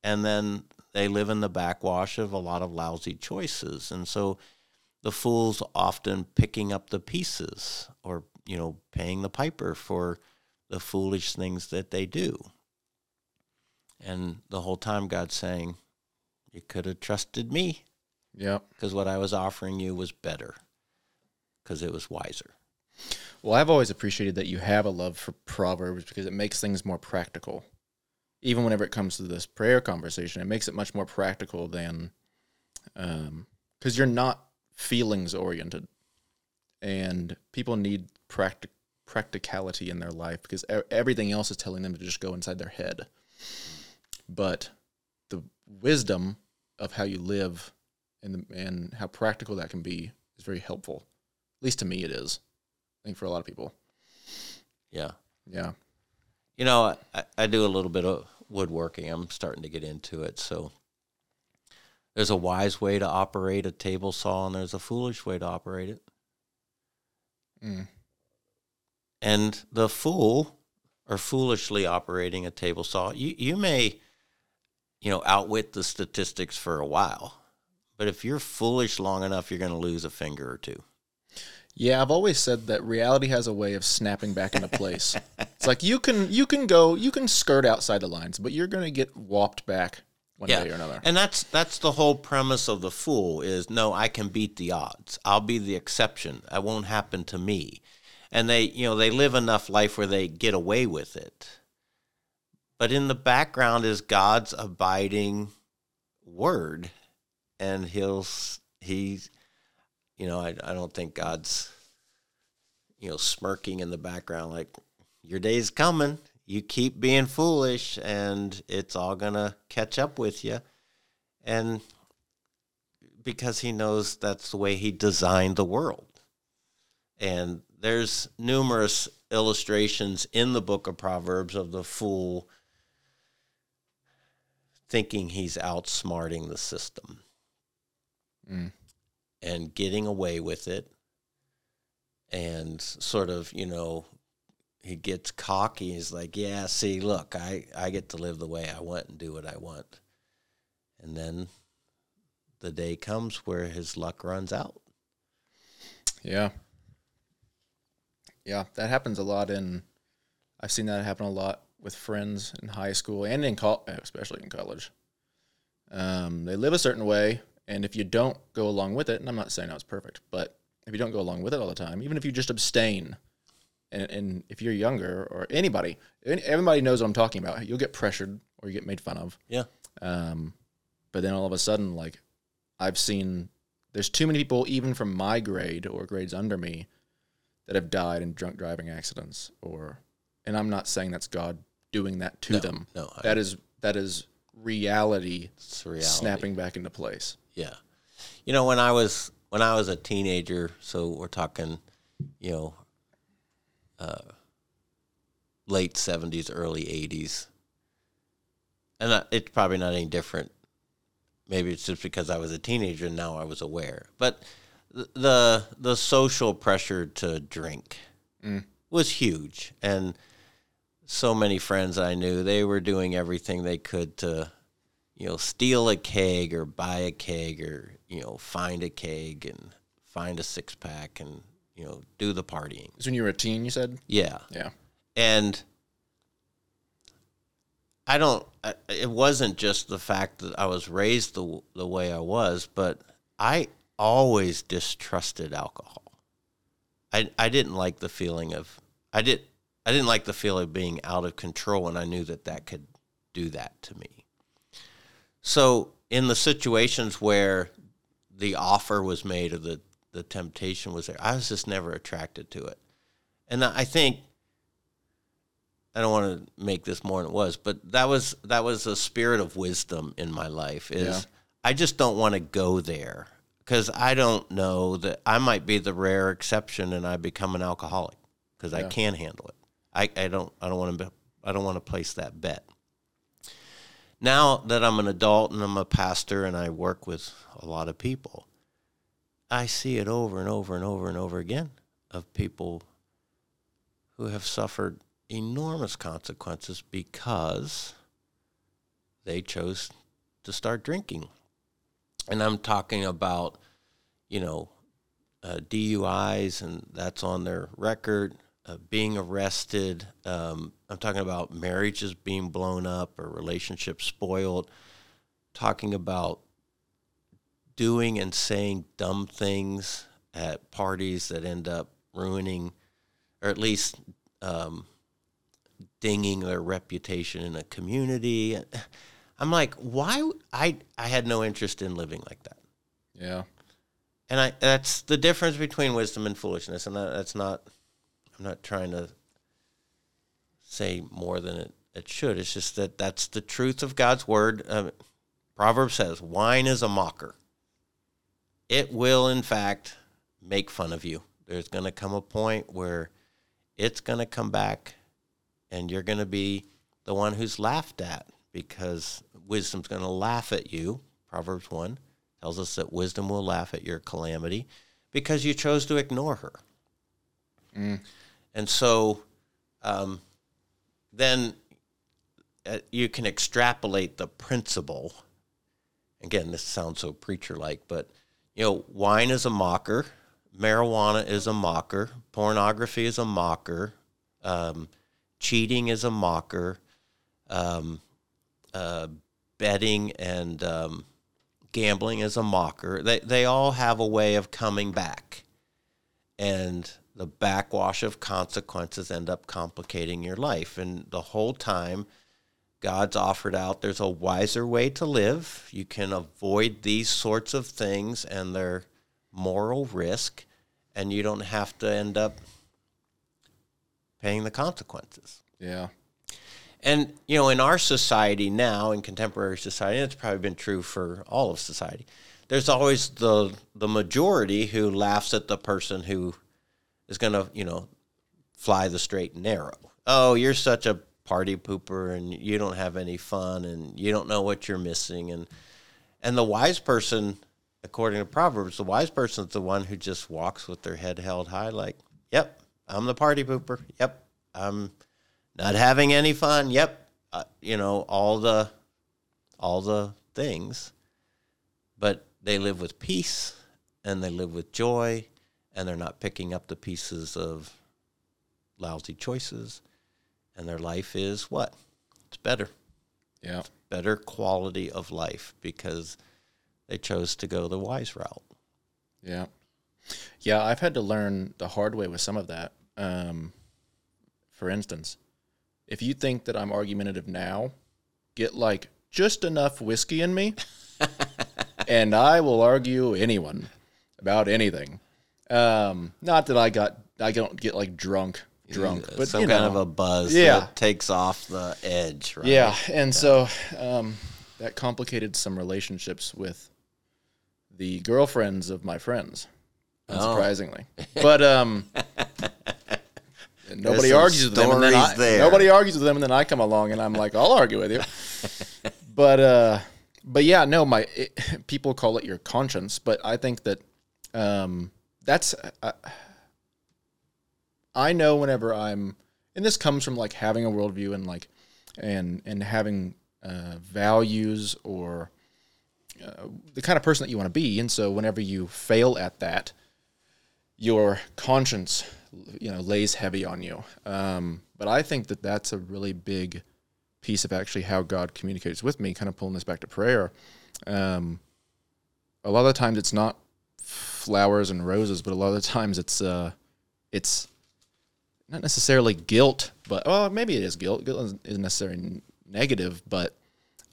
and then they live in the backwash of a lot of lousy choices. And so the fool's often picking up the pieces or, you know, paying the piper for the foolish things that they do. And the whole time God's saying, You could have trusted me Yeah. because what I was offering you was better because it was wiser. Well, I've always appreciated that you have a love for Proverbs because it makes things more practical. Even whenever it comes to this prayer conversation, it makes it much more practical than, um, because you're not feelings oriented, and people need practic practicality in their life because everything else is telling them to just go inside their head. But the wisdom of how you live and the, and how practical that can be is very helpful. At least to me, it is. I think for a lot of people. Yeah. Yeah. You know, I, I do a little bit of woodworking. I'm starting to get into it. So There's a wise way to operate a table saw, and there's a foolish way to operate it. Mm. And the fool or foolishly operating a table saw, you, you may, you know, outwit the statistics for a while. But if you're foolish long enough, you're going to lose a finger or two. Yeah, I've always said that reality has a way of snapping back into place. it's like you can you can go you can skirt outside the lines, but you're going to get whopped back one day or another. And that's that's the whole premise of the fool is no, I can beat the odds. I'll be the exception. It won't happen to me. And they, you know, they live enough life where they get away with it. But in the background is God's abiding word and he'll he's you know, I I don't think God's you know smirking in the background like your day's coming you keep being foolish and it's all going to catch up with you. And because he knows that's the way he designed the world. And there's numerous illustrations in the book of Proverbs of the fool thinking he's outsmarting the system Mm. And getting away with it and sort of, you know, he gets cocky. He's like, "Yeah, see, look, I I get to live the way I want and do what I want." And then the day comes where his luck runs out. Yeah. Yeah, that happens a lot in I've seen that happen a lot with friends in high school and in col- especially in college. Um, they live a certain way, and if you don't go along with it, and I'm not saying I was perfect, but if you don't go along with it all the time, even if you just abstain, and, and if you're younger or anybody, any- everybody knows what I'm talking about. You'll get pressured or you get made fun of. Yeah. Um, but then all of a sudden, like I've seen, there's too many people, even from my grade or grades under me, that have died in drunk driving accidents. Or, and I'm not saying that's God doing that to No, them. no, I- that is that is reality, It's reality. snapping back into place. Yeah. You know, when I was when I was a teenager, so we're talking, you know, uh, late seventies, early eighties, and I, it's probably not any different. Maybe it's just because I was a teenager and now I was aware. But the the social pressure to drink Mm. was huge, and so many friends I knew they were doing everything they could to you know, steal a keg or buy a keg or, you know, find a keg and find a six pack and, you know, do the partying. It's when you were a teen, you said? Yeah. Yeah. And I don't, I- it wasn't just the fact that I was raised the, the way I was, but I always distrusted alcohol. I, I didn't like the feeling of, I did, I didn't like the feeling of being out of control and I knew that that could do that to me. So in the situations where the offer was made or the, the temptation was there, I was just never attracted to it. And I think I don't want to make this more than it was, but that was that was a spirit of wisdom in my life. Is Yeah. I just don't want to go there because I don't know that I might be the rare exception and I become an alcoholic because I Yeah. can handle it. I, I don't I don't want to I don't want to place that bet. Now that I'm an adult and I'm a pastor and I work with a lot of people, I see it over and over and over and over again of people who have suffered enormous consequences because they chose to start drinking. And I'm talking about, you know, uh, DUIs, and that's on their record, uh, being arrested. Um, I'm talking about marriages being blown up or relationships spoiled. Talking about doing and saying dumb things at parties that end up ruining, or at least um, dinging their reputation in a community. I'm like, why? I I had no interest in living like that, Yeah. and I that's the difference between wisdom and foolishness, and that, that's not. I'm not trying to say more than it, it should. It's just that that's the truth of God's word. Um, Proverbs says, "Wine is a mocker." It will, in fact, make fun of you. There's going to come a point where it's going to come back and you're going to be the one who's laughed at because wisdom's going to laugh at you Proverbs 1 tells us that wisdom will laugh at your calamity because you chose to ignore her. And so um, then uh, you can extrapolate the principle. Again, this sounds so preacher like, but you know, wine is a mocker, marijuana is a mocker, pornography is a mocker, um, cheating is a mocker, um, uh, betting and um, gambling is a mocker. They they all have a way of coming back, and the backwash of consequences end up complicating your life. And the whole time, God's offered out there's a wiser way to live. You can avoid these sorts of things and their moral risk, and you don't have to end up paying the consequences. Yeah. And you know, in our society now, in contemporary society, and it's probably been true for all of society. There's always the the majority who laughs at the person who is going to, you know, fly the straight and narrow. Oh, you're such a party pooper, and you don't have any fun, and you don't know what you're missing, and and the wise person, according to Proverbs, the wise person's the one who just walks with their head held high, like, "Yep, I'm the party pooper. Yep, I'm." not having any fun. Yep, uh, you know all the all the things, but they live with peace and they live with joy, and they're not picking up the pieces of lousy choices, and their life is what? It's better, Yeah. better quality of life because they chose to go the wise route. Yeah. Yeah, I've had to learn the hard way with some of that. Um, for instance, if you think that I'm argumentative now, get like just enough whiskey in me, and I will argue anyone about anything. Um, not that I got, I don't get like drunk, drunk, but some you kind of a buzz Yeah. that takes off the edge, right? Yeah, and so um, that complicated some relationships with the girlfriends of my friends, Oh. unsurprisingly. But um, nobody argues with them, and then I, there. nobody argues with them, and then I come along and I'm like, I'll argue with you. but uh, but yeah, no, my it, people call it your conscience, but I think that um, that's. Uh, I know whenever I'm, and this comes from like having a worldview and like, and and having uh, values or uh, the kind of person that you want to be. And so whenever you fail at that, your conscience, you know, lays heavy on you. Um, but I think that that's a really big piece of actually how God communicates with me. Kind of pulling this back to prayer. Um, a lot of the times it's not flowers and roses, but a lot of the times it's uh, it's not necessarily guilt, but well, maybe it is guilt. Guilt isn't- necessarily negative, but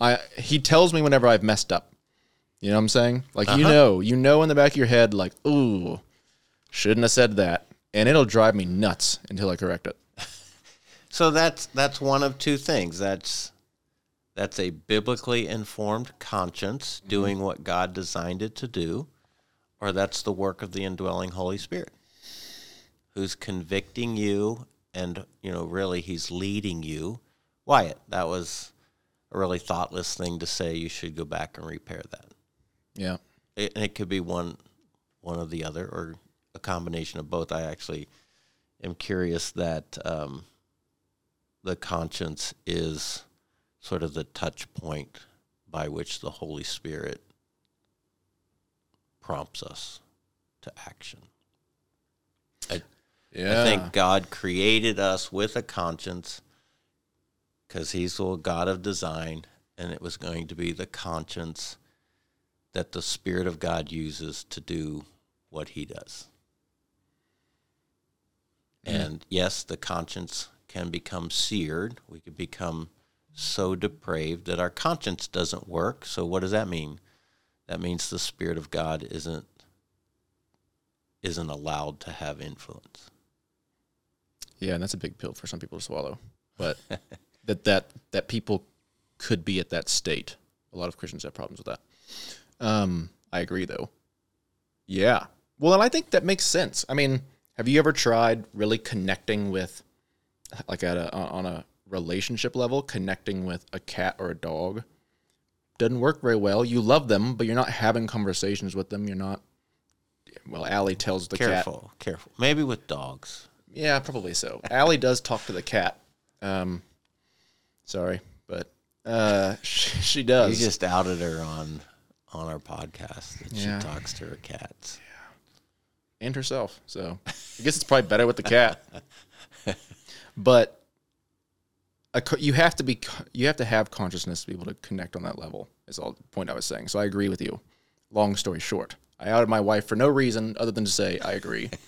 I he tells me whenever I've messed up. You know what I'm saying? Like you Uh-huh. know, you know in the back of your head, like, ooh, shouldn't have said that, and it'll drive me nuts until I correct it. So that's that's one of two things. That's that's a biblically informed conscience doing what God designed it to do, or that's the work of the indwelling Holy Spirit, who's convicting you, and you know, really, He's leading you. Wyatt, that was a really thoughtless thing to say. You should go back and repair that. Yeah, It, and it could be one one or the other, or a combination of both. I actually am curious that um, the conscience is sort of the touch point by which the Holy Spirit prompts us to action. I, yeah. I think God created us with a conscience because He's the God of design, and it was going to be the conscience that the Spirit of God uses to do what He does. Mm-hmm. And yes, the conscience can become seared. We can become so depraved that our conscience doesn't work. So what does that mean? That means the Spirit of God isn't isn't allowed to have influence. Yeah, and that's a big pill for some people to swallow. But that that that people could be at that state. A lot of Christians have problems with that. Um, I agree though. Yeah. Well, and I think that makes sense. I mean, have you ever tried really connecting with like at a on a relationship level, connecting with a cat or a dog doesn't work very well. You love them, but you're not having conversations with them. You're not. Well, Allie tells the cat. Careful, careful. Maybe with dogs. Yeah, probably so. Allie does talk to the cat. Um, sorry, but uh, she, she You just outed her on on our podcast that Yeah. she talks to her cats. Yeah. and herself. So I guess it's probably better with the cat. but a, co- you have to be you have to have consciousness to be able to connect on that level. Is all the point I was saying. So I agree with you. Long story short, I outed my wife for no reason other than to say I agree.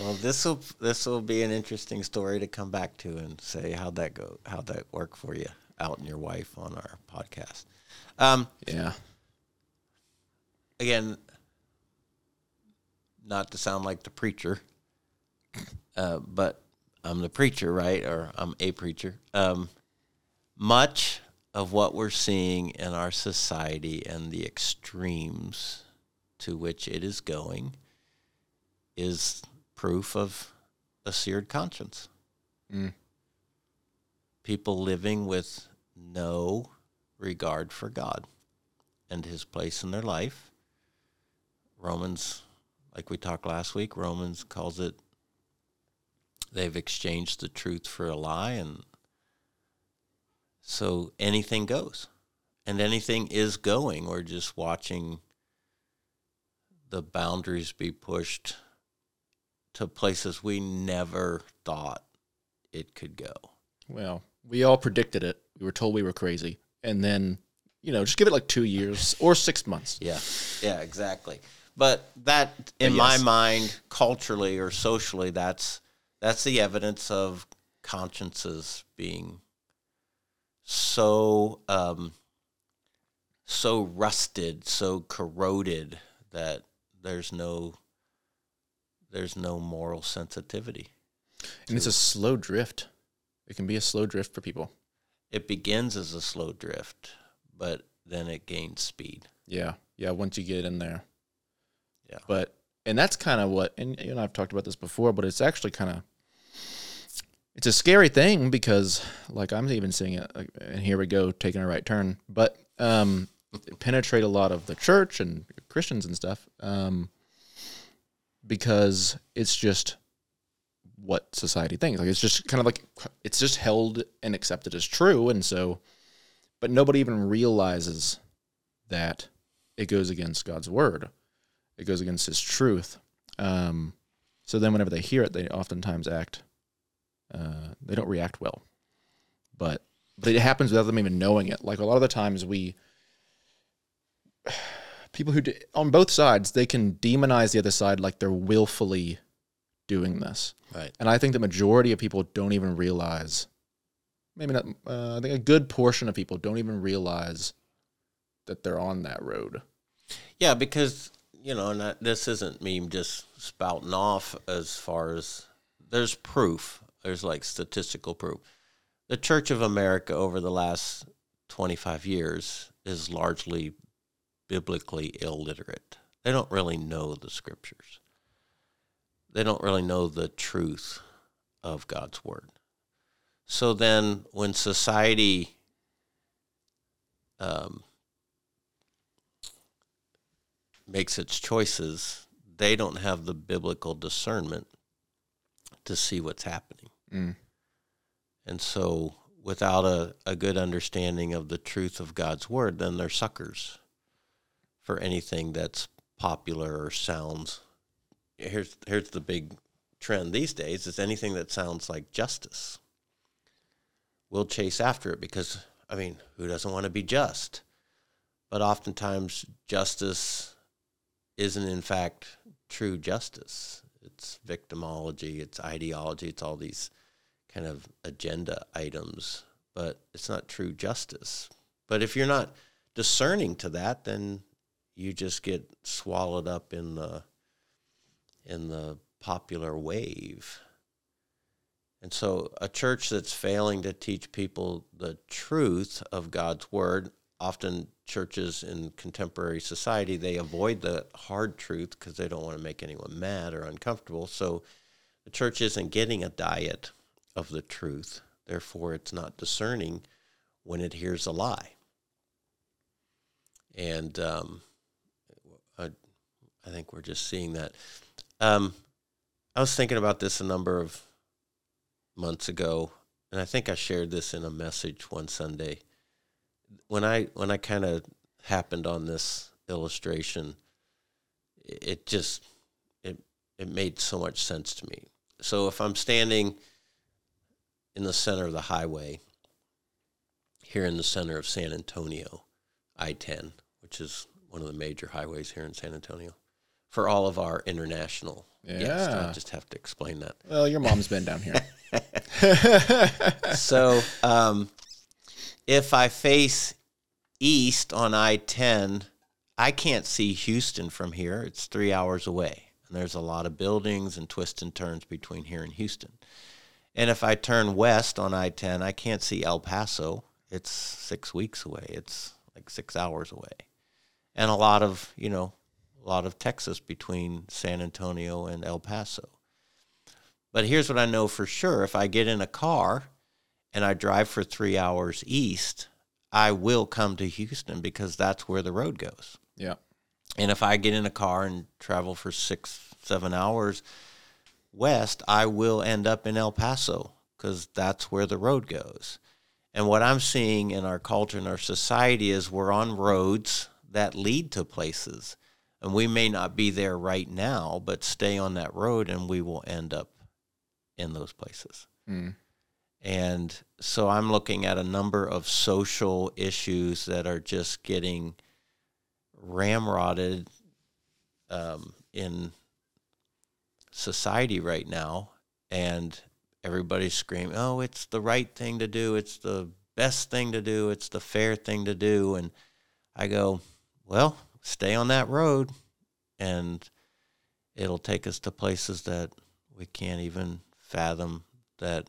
Well, this will this will be an interesting story to come back to and say how'd that go, how'd that work for you, out and your wife on our podcast. Um, yeah. again, not to sound like the preacher, uh, but I'm the preacher, right? Or I'm a preacher. Um, much of what we're seeing in our society and the extremes to which it is going is proof of a seared conscience. Mm. People living with no regard for God and his place in their life. Romans, like we talked last week, Romans calls it they've exchanged the truth for a lie and so anything goes. And anything is going. We're just watching the boundaries be pushed to places we never thought it could go. Well, we all predicted it. We were told we were crazy, and then you know, just give it like two years or six months. Yeah, yeah, exactly. But that, in But my mind, culturally or socially, that's that's the evidence of consciences being so um, so rusted, so corroded that there's no there's no moral sensitivity. And it's a slow drift. It can be a slow drift for people. It begins as a slow drift, but then it gains speed. Yeah, yeah. Once you get in there, Yeah. But and that's kind of what, and you know, I've talked about this before, but it's actually kind of it's a scary thing because, like, I'm even seeing it, and here we go, taking a right turn. But um, penetrate a lot of the church and Christians and stuff, um, because it's just what society thinks. Like, it's just kind of like it's just held and accepted as true, and so, but nobody even realizes that it goes against God's word. It goes against His truth. Um, so then, whenever they hear it, they oftentimes act. Uh, they don't react well, but but it happens without them even knowing it. Like a lot of the times, we people who d on both sides they can demonize the other side like they're willfully doing this. Right. And I think the majority of people don't even realize. Maybe not. Uh, I think a good portion of people don't even realize that they're on that road. Yeah, because you know, and that, this isn't me just spouting off as far as there's proof. There's like statistical proof. The Church of America over the last 25 years is largely biblically illiterate. They don't really know the scriptures. They don't really know the truth of God's word. So then, when society um, makes its choices, they don't have the biblical discernment to see what's happening. Mm. And so, without a, a good understanding of the truth of God's word, then they're suckers for anything that's popular or sounds. Here's, here's the big trend these days is anything that sounds like justice. We'll chase after it because, I mean, who doesn't want to be just? But oftentimes, justice isn't in fact true justice. It's victimology, it's ideology, it's all these kind of agenda items, but it's not true justice. But if you're not discerning to that, then you just get swallowed up in the in the popular wave. And so a church that's failing to teach people the truth of God's word, often churches in contemporary society, they avoid the hard truth because they don't want to make anyone mad or uncomfortable. So the church isn't getting a diet of the truth. Therefore, it's not discerning when it hears a lie. and um, I, I think we're just seeing that. Um, I was thinking about this a number of months ago, and I think I shared this in a message one Sunday. When I when I kind of happened on this illustration, it just it it made so much sense to me. So if I'm standing in the center of the highway here in the center of San Antonio, I-10, which is one of the major highways here in San Antonio, for all of our international guests. I just have to explain that. Well, your mom's been down here. so um, if I face east on I 10, I can't see Houston from here. It's three hours away. And there's a lot of buildings and twists and turns between here and Houston. And if I turn west on I 10, I can't see El Paso. It's six weeks away. It's like six hours away. And a lot of, you know, a lot of Texas between San Antonio and El Paso. But here's what I know for sure if I get in a car and I drive for three hours east, I will come to Houston because that's where the road goes. yeah. And if I get in a car and travel for six, seven hours west, I will end up in El Paso because that's where the road goes. And what I'm seeing in our culture and our society is we're on roads that lead to places. And we may not be there right now, but stay on that road and we will end up in those places. Mm. And so I'm looking at a number of social issues that are just getting ramrodded um, in society right now. And everybody's screaming, oh, it's the right thing to do. It's the best thing to do. It's the fair thing to do. And I go, well, stay on that road and it'll take us to places that we can't even fathom that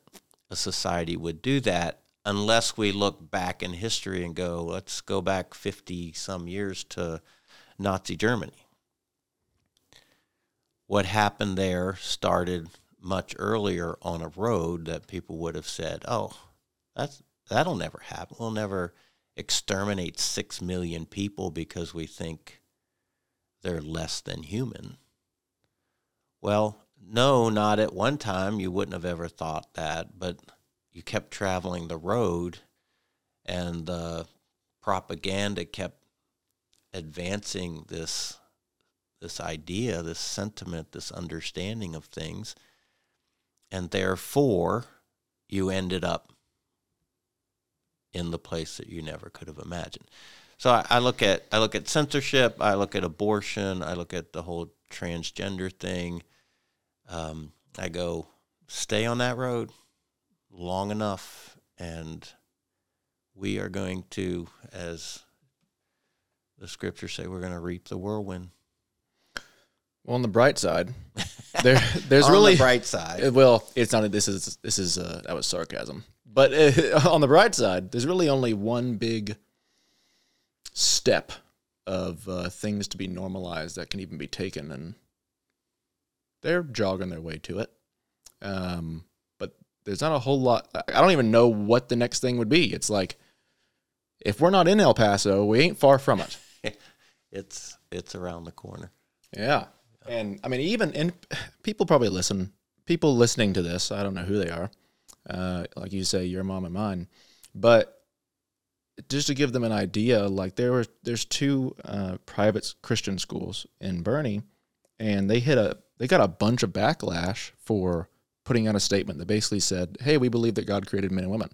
a society would do that unless we look back in history and go, let's go back 50 some years to Nazi Germany. What happened there started much earlier on a road that people would have said, oh, that's, that'll never happen. We'll never exterminate six million people because we think they're less than human. Well, no, not at one time. You wouldn't have ever thought that, but you kept traveling the road and the propaganda kept advancing this this idea, this sentiment, this understanding of things. And therefore, you ended up in the place that you never could have imagined. So I, I look at I look at censorship, I look at abortion, I look at the whole transgender thing. Um, I go, stay on that road long enough, and we are going to, as the scriptures say, we're going to reap the whirlwind. Well, on the bright side, there there's On really the bright side. Uh, Well, it's not. This is this is uh, that was sarcasm. But uh, on the bright side, there's really only one big step of uh, things to be normalized that can even be taken, and they're jogging their way to it. Um, but there's not a whole lot. I don't even know what the next thing would be. It's like if we're not in El Paso, we ain't far from it. It's it's around the corner. Yeah. And I mean, even and people probably listen. People listening to this, I don't know who they are. Uh, like you say, your mom and mine, but just to give them an idea, like there were there's two uh, private Christian schools in Boerne, and they hit a they got a bunch of backlash for putting out a statement that basically said, "Hey, we believe that God created men and women."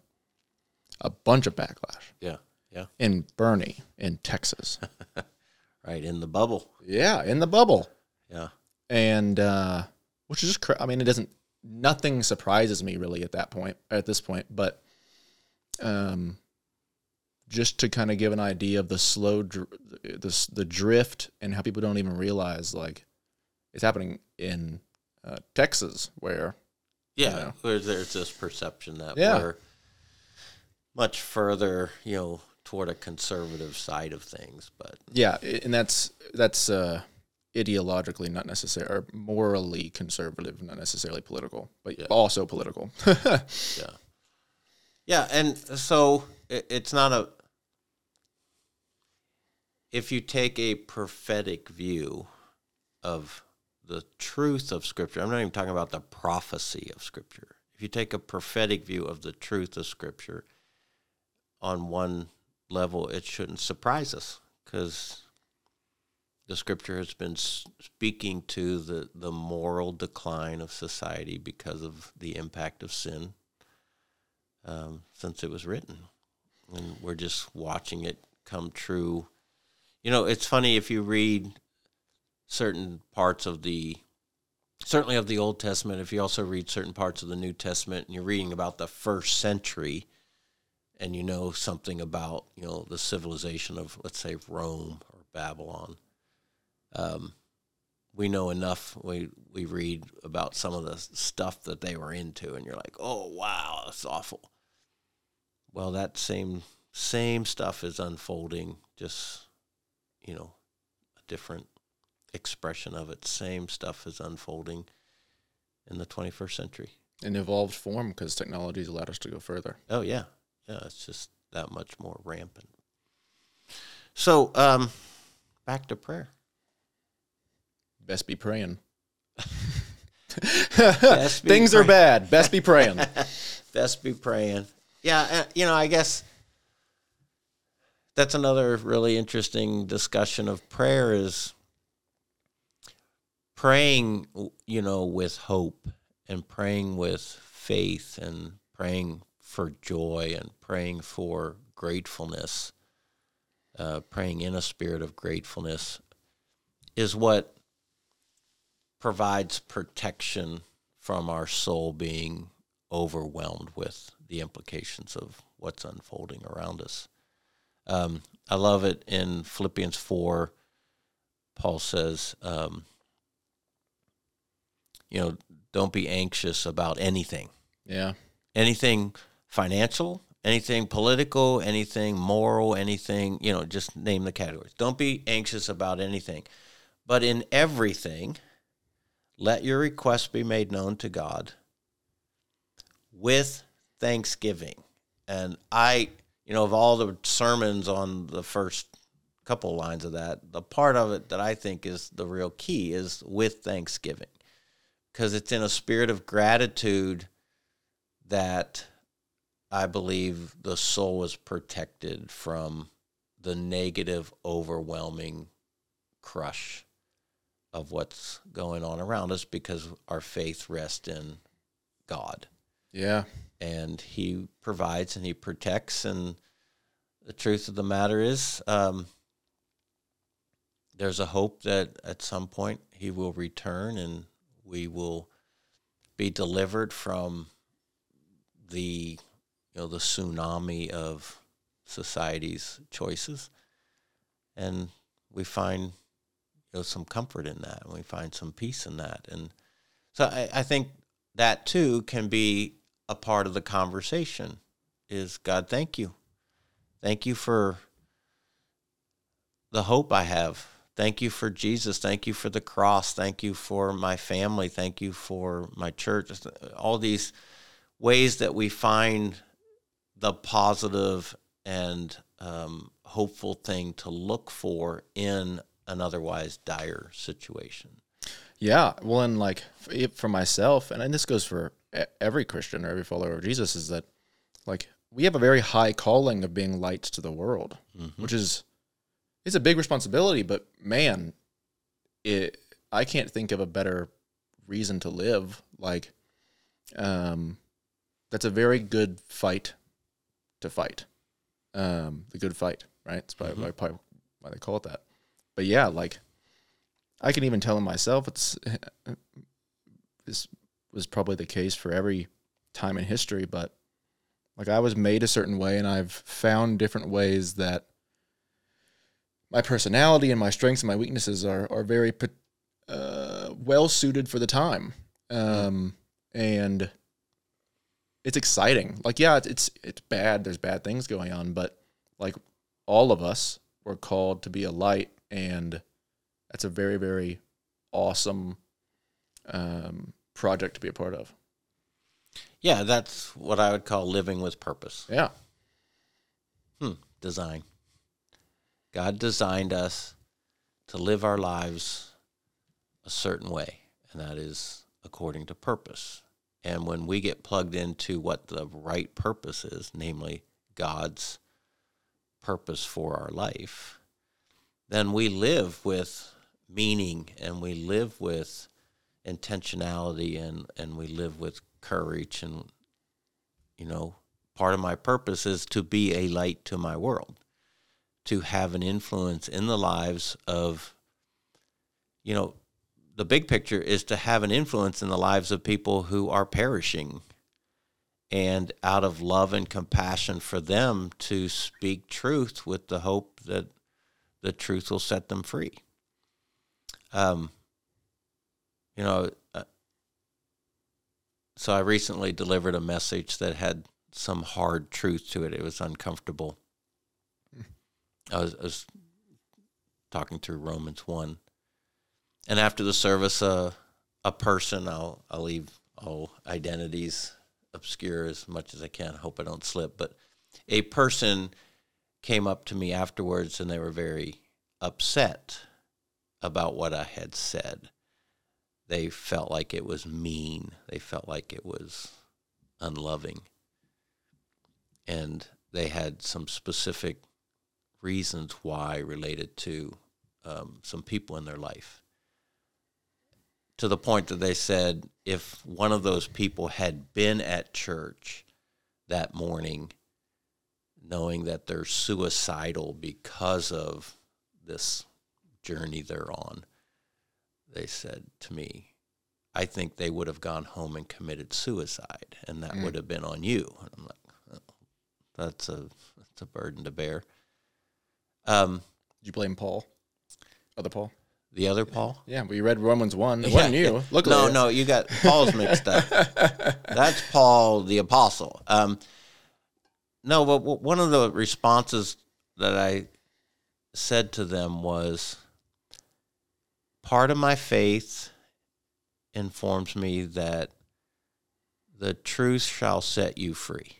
A bunch of backlash Yeah, yeah, in Boerne in Texas. right in the bubble. yeah, in the bubble. Yeah, and uh, which is just cra- I mean it doesn't nothing surprises me really at that point at this point but um just to kind of give an idea of the slow dr- the the drift and how people don't even realize like it's happening in uh, Texas where yeah. Yeah. Where there's this perception that Yeah. we're much further, you know, toward a conservative side of things, but yeah and that's that's uh ideologically not necessarily or morally conservative not necessarily political but Yeah. also political yeah, yeah, and so it, it's not a. if you take a prophetic view of the truth of Scripture, I'm not even talking about the prophecy of Scripture. If you take a prophetic view of the truth of Scripture, on one level, it shouldn't surprise us because the Scripture has been speaking to the, the moral decline of society because of the impact of sin um, since it was written. And we're just watching it come true. You know, it's funny if you read certain parts of the certainly of the Old Testament, if you also read certain parts of the New Testament and you're reading about the first century and you know something about, you know, the civilization of let's say Rome or Babylon, um, we know enough. We we read about some of the stuff that they were into, and you're like, oh wow, that's awful. Well, that same same stuff is unfolding, just you know, a different expression of it. Same stuff is unfolding in the 21st century. In evolved form, because technology has allowed us to go further. Oh yeah, yeah, it's just that much more rampant. So, um, back to prayer. Best be praying. Best be Things are bad. Best be praying. Best be praying. Yeah, uh, you know, I guess that's another really interesting discussion of prayer is praying, you know, with hope and praying with faith and praying for joy and praying for gratefulness, uh, praying in a spirit of gratefulness is what provides protection from our soul being overwhelmed with the implications of what's unfolding around us. Um, I love it in Philippians 4. Paul says, um, you know, don't be anxious about anything. Yeah. Anything financial, anything political, anything moral, anything, you know, just name the categories. Don't be anxious about anything. But in everything, let your requests be made known to God with thanksgiving. And I, you know, of all the sermons on the first couple lines of that, the part of it that I think is the real key is with thanksgiving. Because it's in a spirit of gratitude that I believe the soul is protected from the negative, overwhelming crush of what's going on around us because our faith rests in God Yeah. and He provides and He protects. And the truth of the matter is, um, there's a hope that at some point He will return and we will be delivered from the you know the tsunami of society's choices and we find you know some comfort in that and we find some peace in that. And so I, I think that too can be a part of the conversation is god thank you. Thank you for the hope i have. Thank you for jesus. Thank you for the cross. Thank you for my family. Thank you for my church. All these ways that we find the positive and um, hopeful thing to look for in an otherwise dire situation. Yeah. Well, and like for myself, and, and this goes for every Christian or every follower of Jesus, is that like we have a very high calling of being lights to the world, which is it's a big responsibility. But man, it I can't think of a better reason to live. Like, um, that's a very good fight to fight. Um, the good fight, right? It's probably, Mhm. probably why they call it that. But yeah, like I can even tell in myself, it's this was probably the case for every time in history. But like I was made a certain way, and I've found different ways that my personality and my strengths and my weaknesses are are very uh, well suited for the time. Um, and it's exciting. Like, yeah, it's it's bad. There's bad things going on, but like all of us were called to be a light, and that's a very very awesome um, project to be a part of. Yeah, that's what I would call living with purpose. Yeah, Hmm, design. God designed us to live our lives a certain way, and that is according to purpose. And when we get plugged into what the right purpose is, namely God's purpose for our life, then we live with meaning and we live with intentionality and, and we live with courage. And, you know, part of my purpose is to be a light to my world, to have an influence in the lives of, you know, the big picture is to have an influence in the lives of people who are perishing and out of love and compassion for them to speak truth with the hope that the truth will set them free. Um, you know, uh, so I recently delivered a message that had some hard truth to it. It was uncomfortable. I was, I was talking through Romans 1 and after the service, uh, a person I'll I'll leave all identities obscure as much as I can. Hope I don't slip, but a person came up to me afterwards and they were very upset about what I had said. They felt like it was mean. They felt like it was unloving. And they had some specific reasons why related to um, some people in their life to the point that they said if one of those people had been at church that morning, knowing that they're suicidal because of this journey they're on, they said to me, I think they would have gone home and committed suicide, and that mm. would have been on you. And I'm like, oh, that's a that's a burden to bear. Um, Did you blame Paul? Other Paul? The other Paul? Yeah, we read Romans 1. It yeah. wasn't you. Look No, no, you got Paul's mixed up. That's Paul the apostle. Um, no, but one of the responses that I said to them was part of my faith informs me that the truth shall set you free.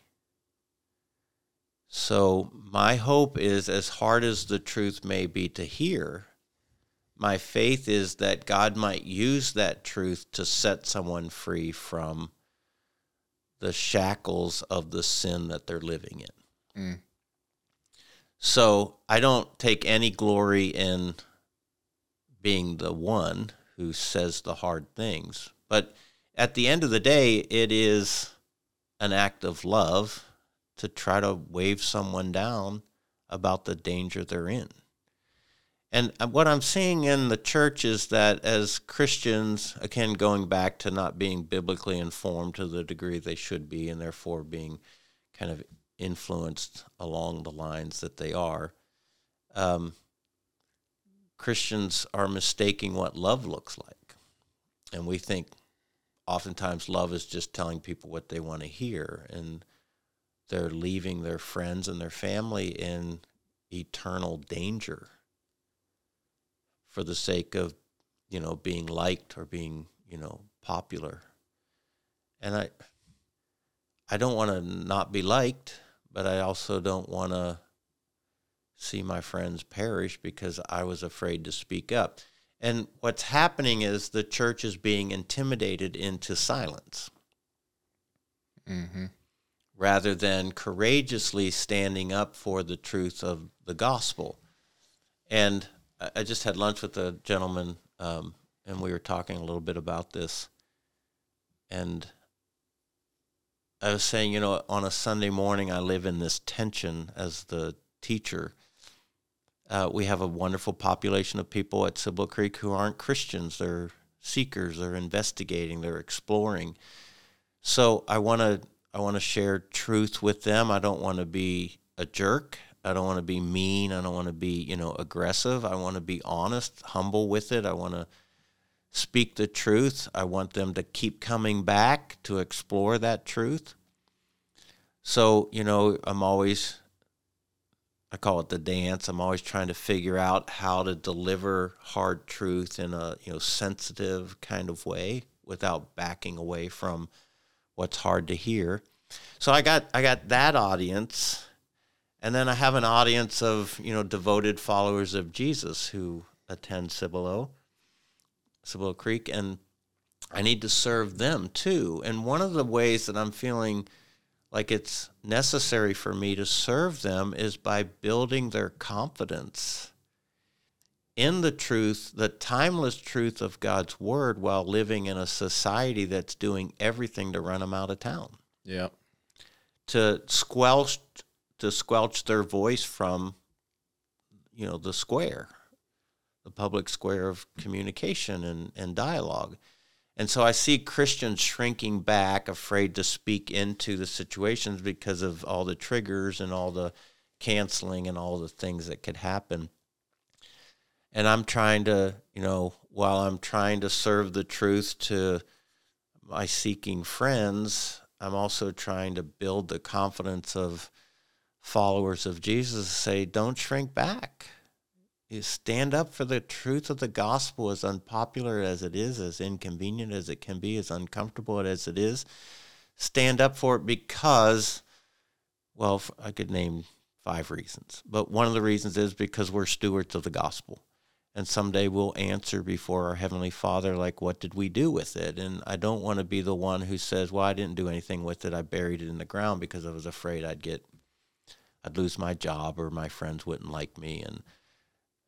So, my hope is as hard as the truth may be to hear, my faith is that God might use that truth to set someone free from the shackles of the sin that they're living in. Mm. So I don't take any glory in being the one who says the hard things. But at the end of the day, it is an act of love to try to wave someone down about the danger they're in. And uh, what I'm seeing in the church is that as Christians, again, going back to not being biblically informed to the degree they should be, and therefore being kind of influenced along the lines that they are, um, Christians are mistaking what love looks like. And we think oftentimes love is just telling people what they want to hear. And they're leaving their friends and their family in eternal danger for the sake of, you know, being liked or being, you know, popular. And I I don't want to not be liked, but I also don't want to see my friends perish because I was afraid to speak up. And what's happening is the church is being intimidated into silence mm-hmm. rather than courageously standing up for the truth of the gospel. And I just had lunch with a gentleman, um, and we were talking a little bit about this. And I was saying, you know, on a Sunday morning, I live in this tension as the teacher. Uh, we have a wonderful population of people at Cibolo Creek who aren't Christians. They're seekers. They're investigating. They're exploring. So I want to I want to share truth with them. I don't want to be a jerk. I don't want to be mean. I don't want to be, you know, aggressive. I want to be honest, humble with it. I want to speak the truth. I want them to keep coming back to explore that truth. So, you know, I'm always I call it the dance. I'm always trying to figure out how to deliver hard truth in a, you know, sensitive kind of way without backing away from what's hard to hear. So I got I got that audience And then I have an audience of, you know, devoted followers of Jesus who attend Cibolo, Cibolo Creek, and I need to serve them too. And one of the ways that I'm feeling like it's necessary for me to serve them is by building their confidence in the truth, the timeless truth of God's word while living in a society that's doing everything to run them out of town. Yeah. To squelch to squelch their voice from you know the square, the public square of communication and, and dialogue. And so I see Christians shrinking back, afraid to speak into the situations because of all the triggers and all the canceling and all the things that could happen and I'm trying to, you know, while I'm trying to serve the truth to my seeking friends, I'm also trying to build the confidence of followers of Jesus say, don't shrink back. You stand up for the truth of the gospel, as unpopular as it is, as inconvenient as it can be, as uncomfortable as it is. Stand up for it because, well, I could name five reasons, but one of the reasons is because we're stewards of the gospel and someday we'll answer before our heavenly father like what did we do with it and i don't want to be the one who says well i didn't do anything with it i buried it in the ground because i was afraid i'd get i'd lose my job or my friends wouldn't like me and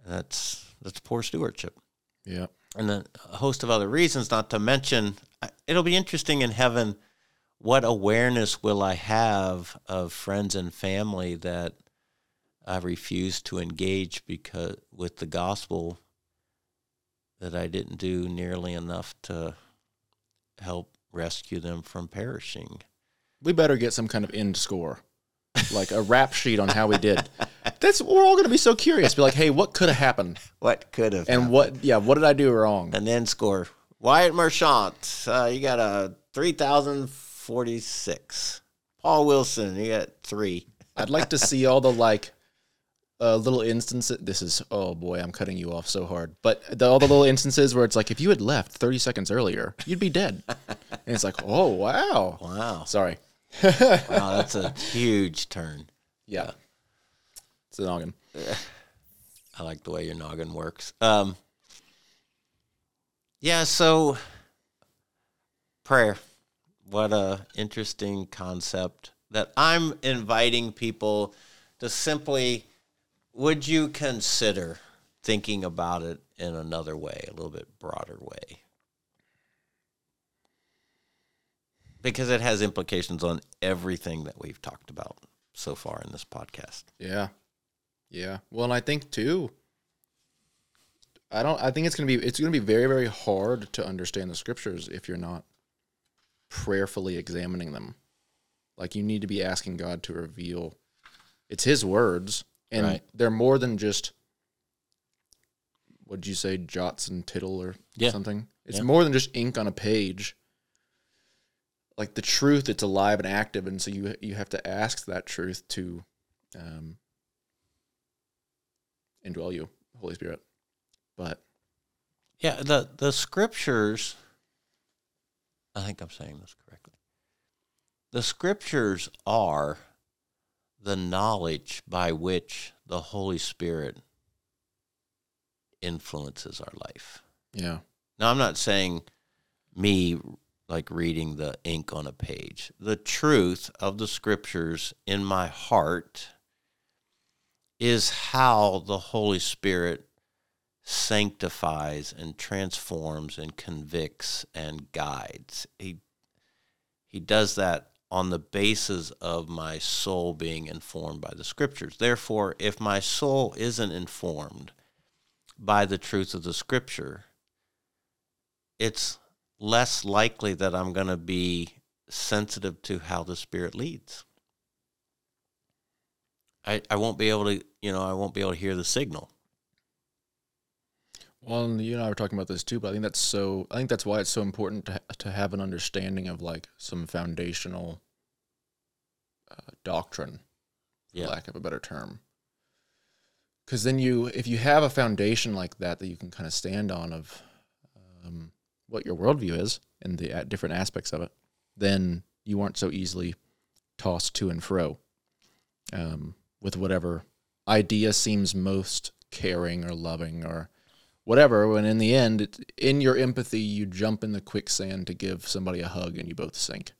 that's that's poor stewardship Yeah. and then a host of other reasons not to mention it'll be interesting in heaven what awareness will i have of friends and family that I refused to engage because with the gospel that I didn't do nearly enough to help rescue them from perishing. We better get some kind of end score, like a rap sheet on how we did. That's we're all going to be so curious. Be like, hey, what could have happened? What could have? And what? Yeah, what did I do wrong? And then score. Wyatt Marchant, uh, you got a three thousand forty six. Paul Wilson, you got three. I'd like to see all the like uh, little instances. This is oh boy, I'm cutting you off so hard. But the, all the little instances where it's like, if you had left 30 seconds earlier, you'd be dead. and it's like, oh wow, Wow. sorry. Wow, that's a huge turn. Yeah, it's a noggin. I like the way your noggin works. Um, yeah, so prayer. What a interesting concept that I'm inviting people to simply would you consider thinking about it in another way, a little bit broader way? Because it has implications on everything that we've talked about so far in this podcast. Yeah, yeah. Well, and I think too. I don't. I think it's gonna be. It's gonna be very, very hard to understand the scriptures if you're not prayerfully examining them. Like you need to be asking God to reveal. It's His words, and Right. they're more than just. What'd you say, jots and tittle or Yeah. something? It's Yeah. more than just ink on a page. Like the truth, it's alive and active, and so you you have to ask that truth to um, indwell you, Holy Spirit. But Yeah, the the scriptures. I think I'm saying this correctly. The scriptures are the knowledge by which the Holy Spirit influences our life. yeah, Now, I'm not saying me like reading the ink on a page. The truth of the scriptures in my heart is how the Holy Spirit sanctifies and transforms and convicts and guides. He he does that on the basis of my soul being informed by the scriptures. Therefore, if my soul isn't informed by the truth of the scripture, it's less likely that I'm going to be sensitive to how the Spirit leads. I, I won't be able to, you know, I won't be able to hear the signal. well, and you and I were talking about this too. But I think that's so. I think that's why it's so important to to have an understanding of like some foundational uh, doctrine, for Yeah. lack of a better term. Because then you, if you have a foundation like that that you can kind of stand on of um, what your worldview is and the uh, different aspects of it, then you aren't so easily tossed to and fro. Um, with whatever idea seems most caring or loving or whatever. When in the end, it, in your empathy, you jump in the quicksand to give somebody a hug and you both sink.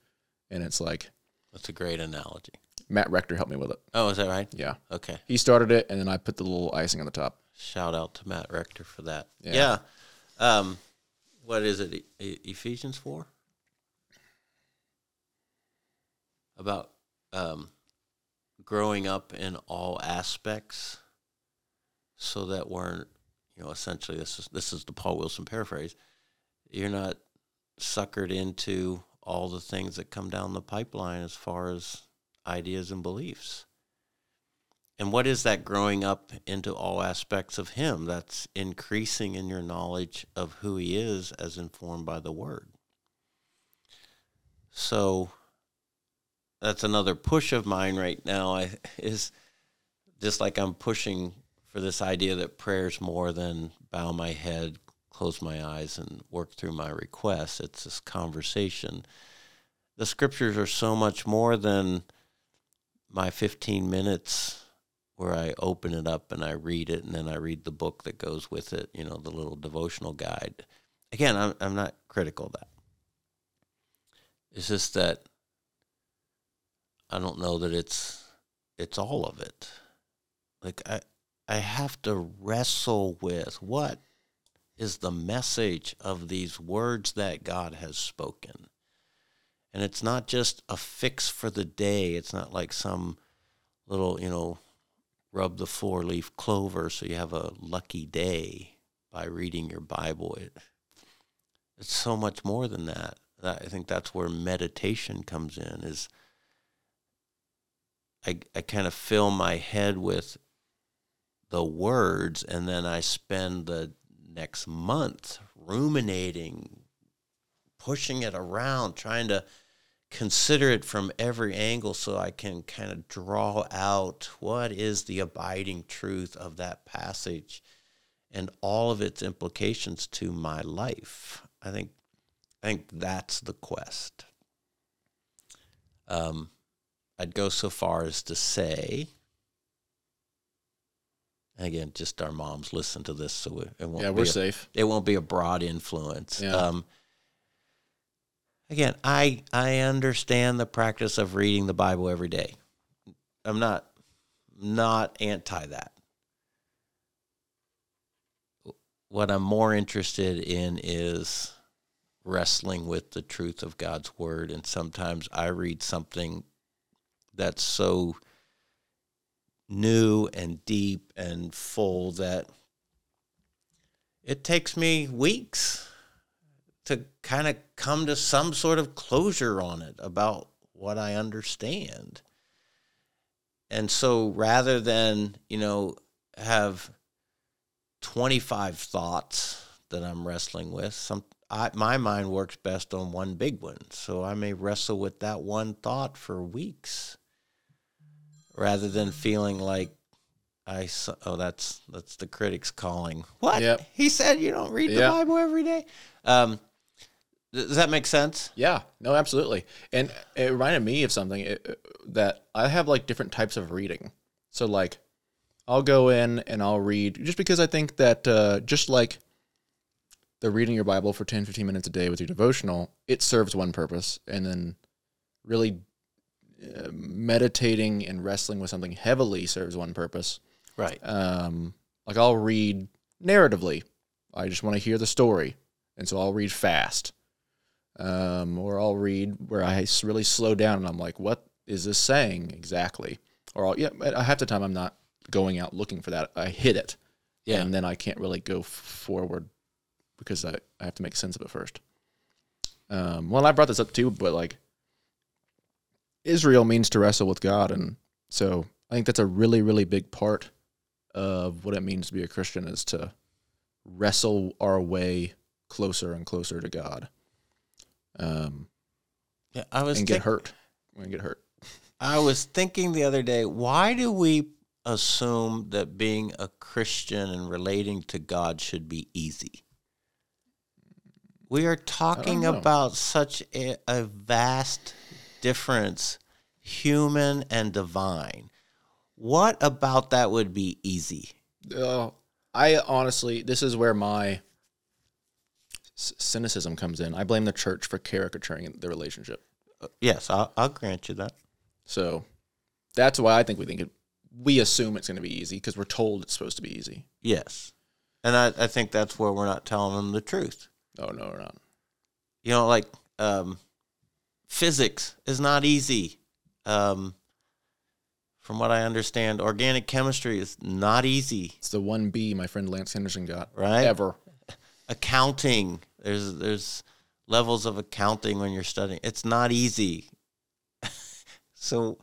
And it's like That's a great analogy. Matt Rector helped me with it. Oh, is that right? Yeah. Okay. He started it and then I put the little icing on the top. Shout out to Matt Rector for that. Yeah. Yeah. Um, what is it? E- Ephesians four. About um, growing up in all aspects, so that we're, you know, essentially this is this is the Paul Wilson paraphrase. You're not suckered into all the things that come down the pipeline as far as ideas and beliefs. And what is that growing up into all aspects of Him? That's increasing in your knowledge of who He is as informed by the Word. So that's another push of mine right now. I, is just like I'm pushing for this idea that prayer's more than bow my head, close my eyes, and work through my requests. It's this conversation. The scriptures are so much more than my 15 minutes where I open it up and I read it, and then I read the book that goes with it, you know, the little devotional guide. Again, I'm, I'm not critical of that. It's just that I don't know that it's it's all of it. Like I I have to wrestle with what is the message of these words that God has spoken. And it's not just a fix for the day. It's not like some little, you know, rub the four leaf clover so you have a lucky day by reading your Bible. It, it's so much more than that. I think that's where meditation comes in is I, I kind of fill my head with the words and then I spend the next month ruminating, pushing it around, trying to consider it from every angle so I can kind of draw out what is the abiding truth of that passage and all of its implications to my life. I think I think that's the quest. Um, I'd go so far as to say, again, just our moms listen to this, so it, it won't. Yeah, be we're a- safe. it won't be a broad influence. Yeah. Um, again, I I understand the practice of reading the Bible every day. I'm not not anti that. What I'm more interested in is wrestling with the truth of God's word and sometimes I read something that's so new and deep and full that it takes me weeks to kind of come to some sort of closure on it about what I understand. And so rather than, you know, have 25 thoughts that I'm wrestling with, some I, my mind works best on one big one. So I may wrestle with that one thought for weeks rather than feeling like I s- oh that's that's the critics calling. What? Yep. He said you don't read the Yeah. Bible every day. Um, does that make sense? Yeah, no, absolutely. And it reminded me of something uh, that I have like different types of reading. So like, I'll go in and I'll read just because I think that uh, just like the reading your Bible for 10, 15 minutes a day with your devotional, it serves one purpose. And then really uh, meditating and wrestling with something heavily serves one purpose. Right. Um, like I'll read narratively. I just want to hear the story, and so I'll read fast. Um, or I'll read where I really slow down and I'm like, what is this saying exactly? Or I'll, yeah, half the time I'm not going out looking for that. I hit it, Yeah. and then I can't really go forward because I, I have to make sense of it first. Um, well, I brought this up too, but like Israel means to wrestle with God, and so I think that's a really, really big part of what it means to be a Christian is to wrestle our way closer and closer to God, um, yeah. I was and get think- hurt. And get hurt. I was thinking the other day, why do we assume that being a Christian and relating to God should be easy? We are talking about such a, a vast difference, human and divine. What about that would be easy? Uh, I honestly, this is where my cynicism comes in. I blame the church for caricaturing the relationship. Yes, I'll, I'll grant you that. So that's why I think we think it. We assume it's going to be easy because we're told it's supposed to be easy. Yes. And I, I think that's where we're not telling them the truth. Oh no, we're not. You know, like um, physics is not easy. Um, from what I understand, organic chemistry is not easy. It's the one B my friend Lance Henderson got. Right. Ever. Accounting, there's there's levels of accounting when you're studying. It's not easy. so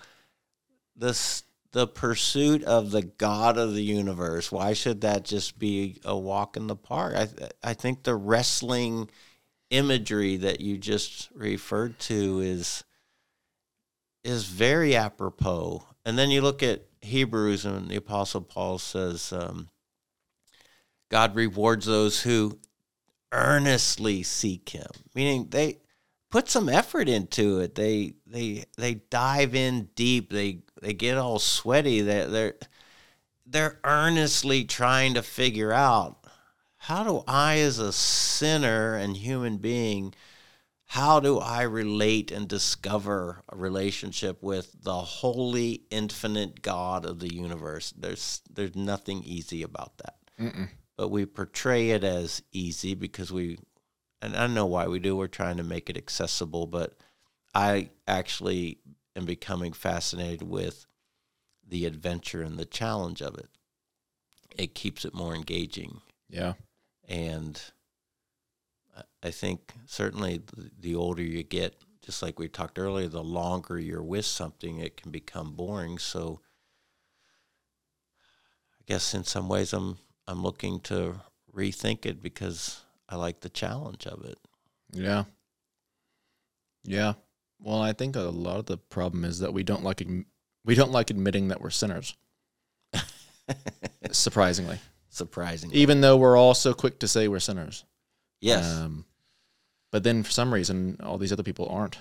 this the pursuit of the God of the universe. Why should that just be a walk in the park? I I think the wrestling imagery that you just referred to is is very apropos. And then you look at Hebrews, and the Apostle Paul says, um, "God rewards those who earnestly seek Him," meaning they put some effort into it. They they they dive in deep. They they get all sweaty. They they're they're earnestly trying to figure out how do I as a sinner and human being how do I relate and discover a relationship with the holy infinite God of the universe? There's there's nothing easy about that. Mm-mm. But we portray it as easy because we and I don't know why we do. We're trying to make it accessible, but I actually am becoming fascinated with the adventure and the challenge of it. It keeps it more engaging. Yeah. And I- I think certainly the older you get, just like we talked earlier, the longer you're with something, it can become boring. So I guess in some ways I'm I'm looking to rethink it because I like the challenge of it. Yeah. Yeah. Well, I think a lot of the problem is that we don't like we don't like admitting that we're sinners. Surprisingly, Surprisingly. even though we're all so quick to say we're sinners. Yes. Um, but then for some reason, all these other people aren't.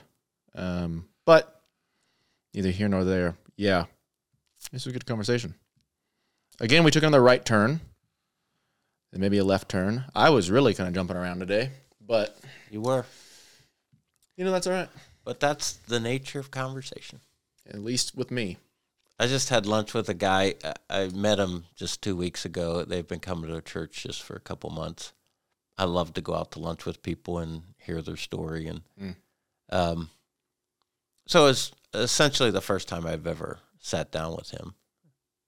Um, but neither here nor there. Yeah, this was a good conversation. Again, we took on the right turn, and maybe a left turn. I was really kind of jumping around today, but you were. you know that's all right. But that's the nature of conversation. At least with me. I just had lunch with a guy. I- met him just two weeks ago. They've been coming to the church just for a couple months. I love to go out to lunch with people and hear their story. And Mm. um, so it's essentially the first time I've ever sat down with him.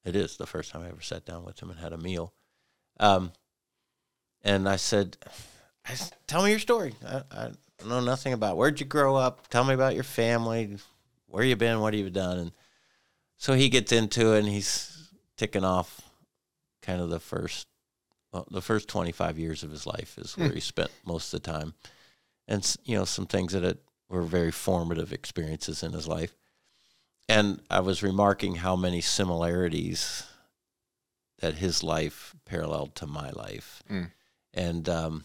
It is the first time I ever sat down with him and had a meal. Um, and I said, I "Tell me your story. I, I know nothing about. Where'd you grow up? Tell me about your family. Where you been? What have you done?" And so he gets into it and he's ticking off kind of the first well, the first 25 years of his life is where he spent most of the time and you know some things that it were very formative experiences in his life and i was remarking how many similarities that his life paralleled to my life Mm. And um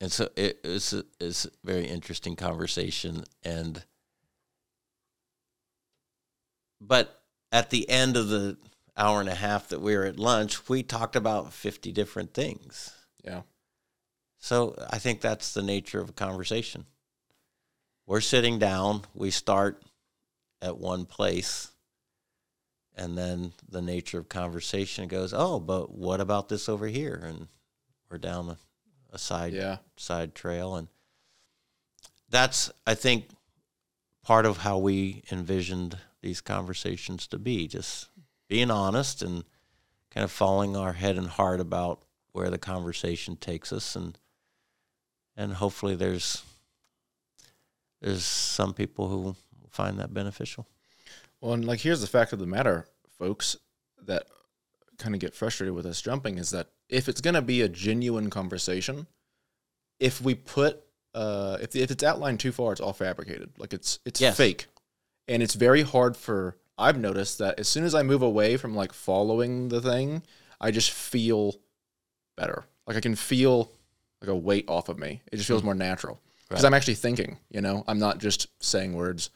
and so it, it's a, it's a very interesting conversation and but at the end of the hour and a half that we were at lunch, we talked about 50 different things. Yeah. So I think that's the nature of a conversation. We're sitting down, we start at one place, and then the nature of conversation goes, oh, but what about this over here? And we're down a, a side Yeah. side trail and that's i think part of how we envisioned these conversations to be just being honest and kind of following our head and heart about where the conversation takes us and and hopefully there's there's some people who find that beneficial Well, and like here's the fact of the matter, folks, that kind of get frustrated with us jumping is that if it's going to be a genuine conversation, if we put uh if if it's outlined too far, it's all fabricated. Like it's it's Yes. fake. And it's very hard for I've noticed that as soon as I move away from like following the thing, I just feel better. Like I can feel like a weight off of me. It just feels more natural because Right. I'm actually thinking. You know, I'm not just saying words.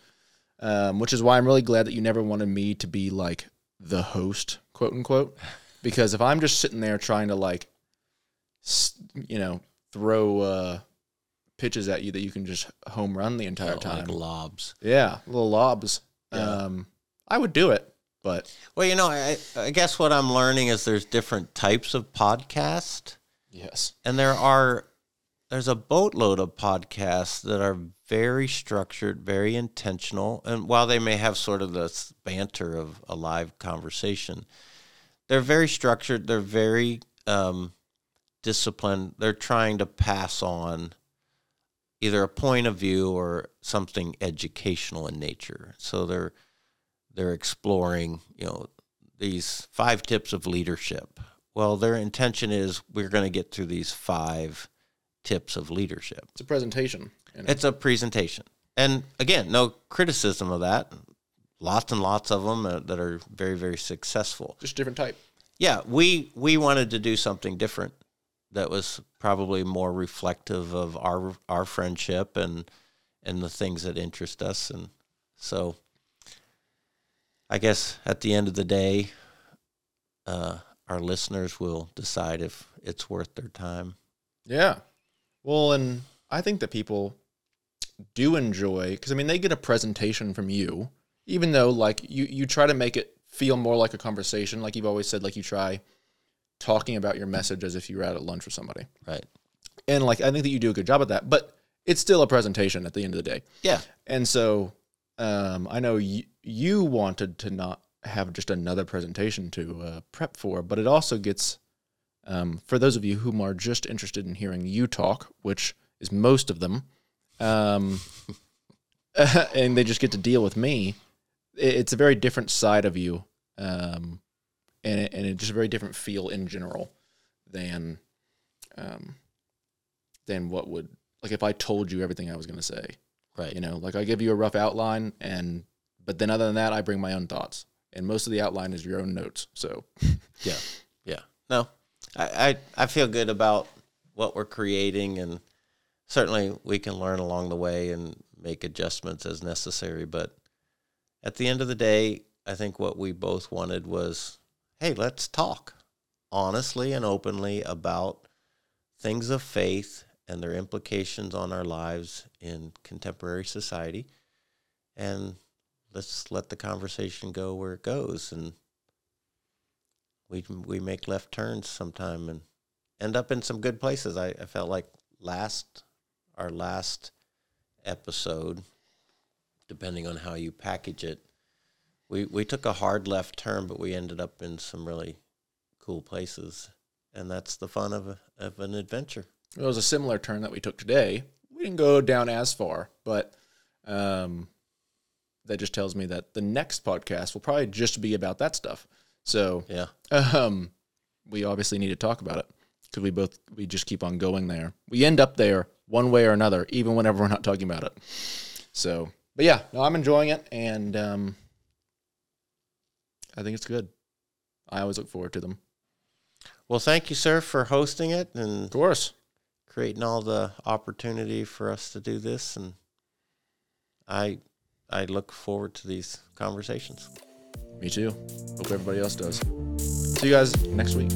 Um, which is why I'm really glad that you never wanted me to be like the host, quote unquote, because if I'm just sitting there trying to like, you know, throw uh, pitches at you that you can just home run the entire Like time, lobs. yeah, little lobs, Yeah. um, I would do it, but Well, you know, I, I guess what I'm learning is there's different types of podcast, yes, and there are there's a boatload of podcasts that are very structured, very intentional, and while they may have sort of this banter of a live conversation, they're very structured. They're very um, disciplined. They're trying to pass on either a point of view or something educational in nature. So they're they're exploring, you know, these five tips of leadership. Well, their intention is we're going to get through these five tips of leadership. it's a presentation. you know. It's a presentation. And again, no criticism of that. Lots and lots of them uh, that are very, very successful. just different type. Yeah, we we wanted to do something different that was probably more reflective of our our friendship and and the things that interest us and so I guess at the end of the day uh, our listeners will decide if it's worth their time. Yeah. Well, and I think that people do enjoy because I mean they get a presentation from you, even though like you you try to make it feel more like a conversation. Like you've always said, like you try talking about your message as if you were out at lunch with somebody, Right. and like I think that you do a good job at that. But it's still a presentation at the end of the day, Yeah. and so um, I know you you wanted to not have just another presentation to uh, prep for, but it also gets um, for those of you whom are just interested in hearing you talk, which is most of them, um, and they just get to deal with me. It's a very different side of you, um, and it, and it's just a very different feel in general than um, than what would like if I told you everything I was going to say. Right. You know, like I give you a rough outline, and but then other than that, I bring my own thoughts, and most of the outline is your own notes. So Yeah, yeah. No, I, I feel good about what we're creating, and certainly we can learn along the way and make adjustments as necessary. But at the end of the day, I think what we both wanted was, hey, let's talk honestly and openly about things of faith and their implications on our lives in contemporary society, and let's let the conversation go where it goes and we we make left turns sometime and end up in some good places. I, I felt like last our last episode, depending on how you package it, we we took a hard left turn, but we ended up in some really cool places, and that's the fun of a, of an adventure. it was a similar turn that we took today. We didn't go down as far, but um, that just tells me that the next podcast will probably just be about that stuff. So Yeah, um, we obviously need to talk about it because we both we just keep on going there. We end up there one way or another, even whenever we're not talking about it. So, but yeah, no, I'm enjoying it, and um, I think it's good. I always look forward to them. Well, thank you, sir, for hosting it and Of course. creating all the opportunity for us to do this and I I look forward to these conversations. Me too. Hope everybody else does. See you guys next week.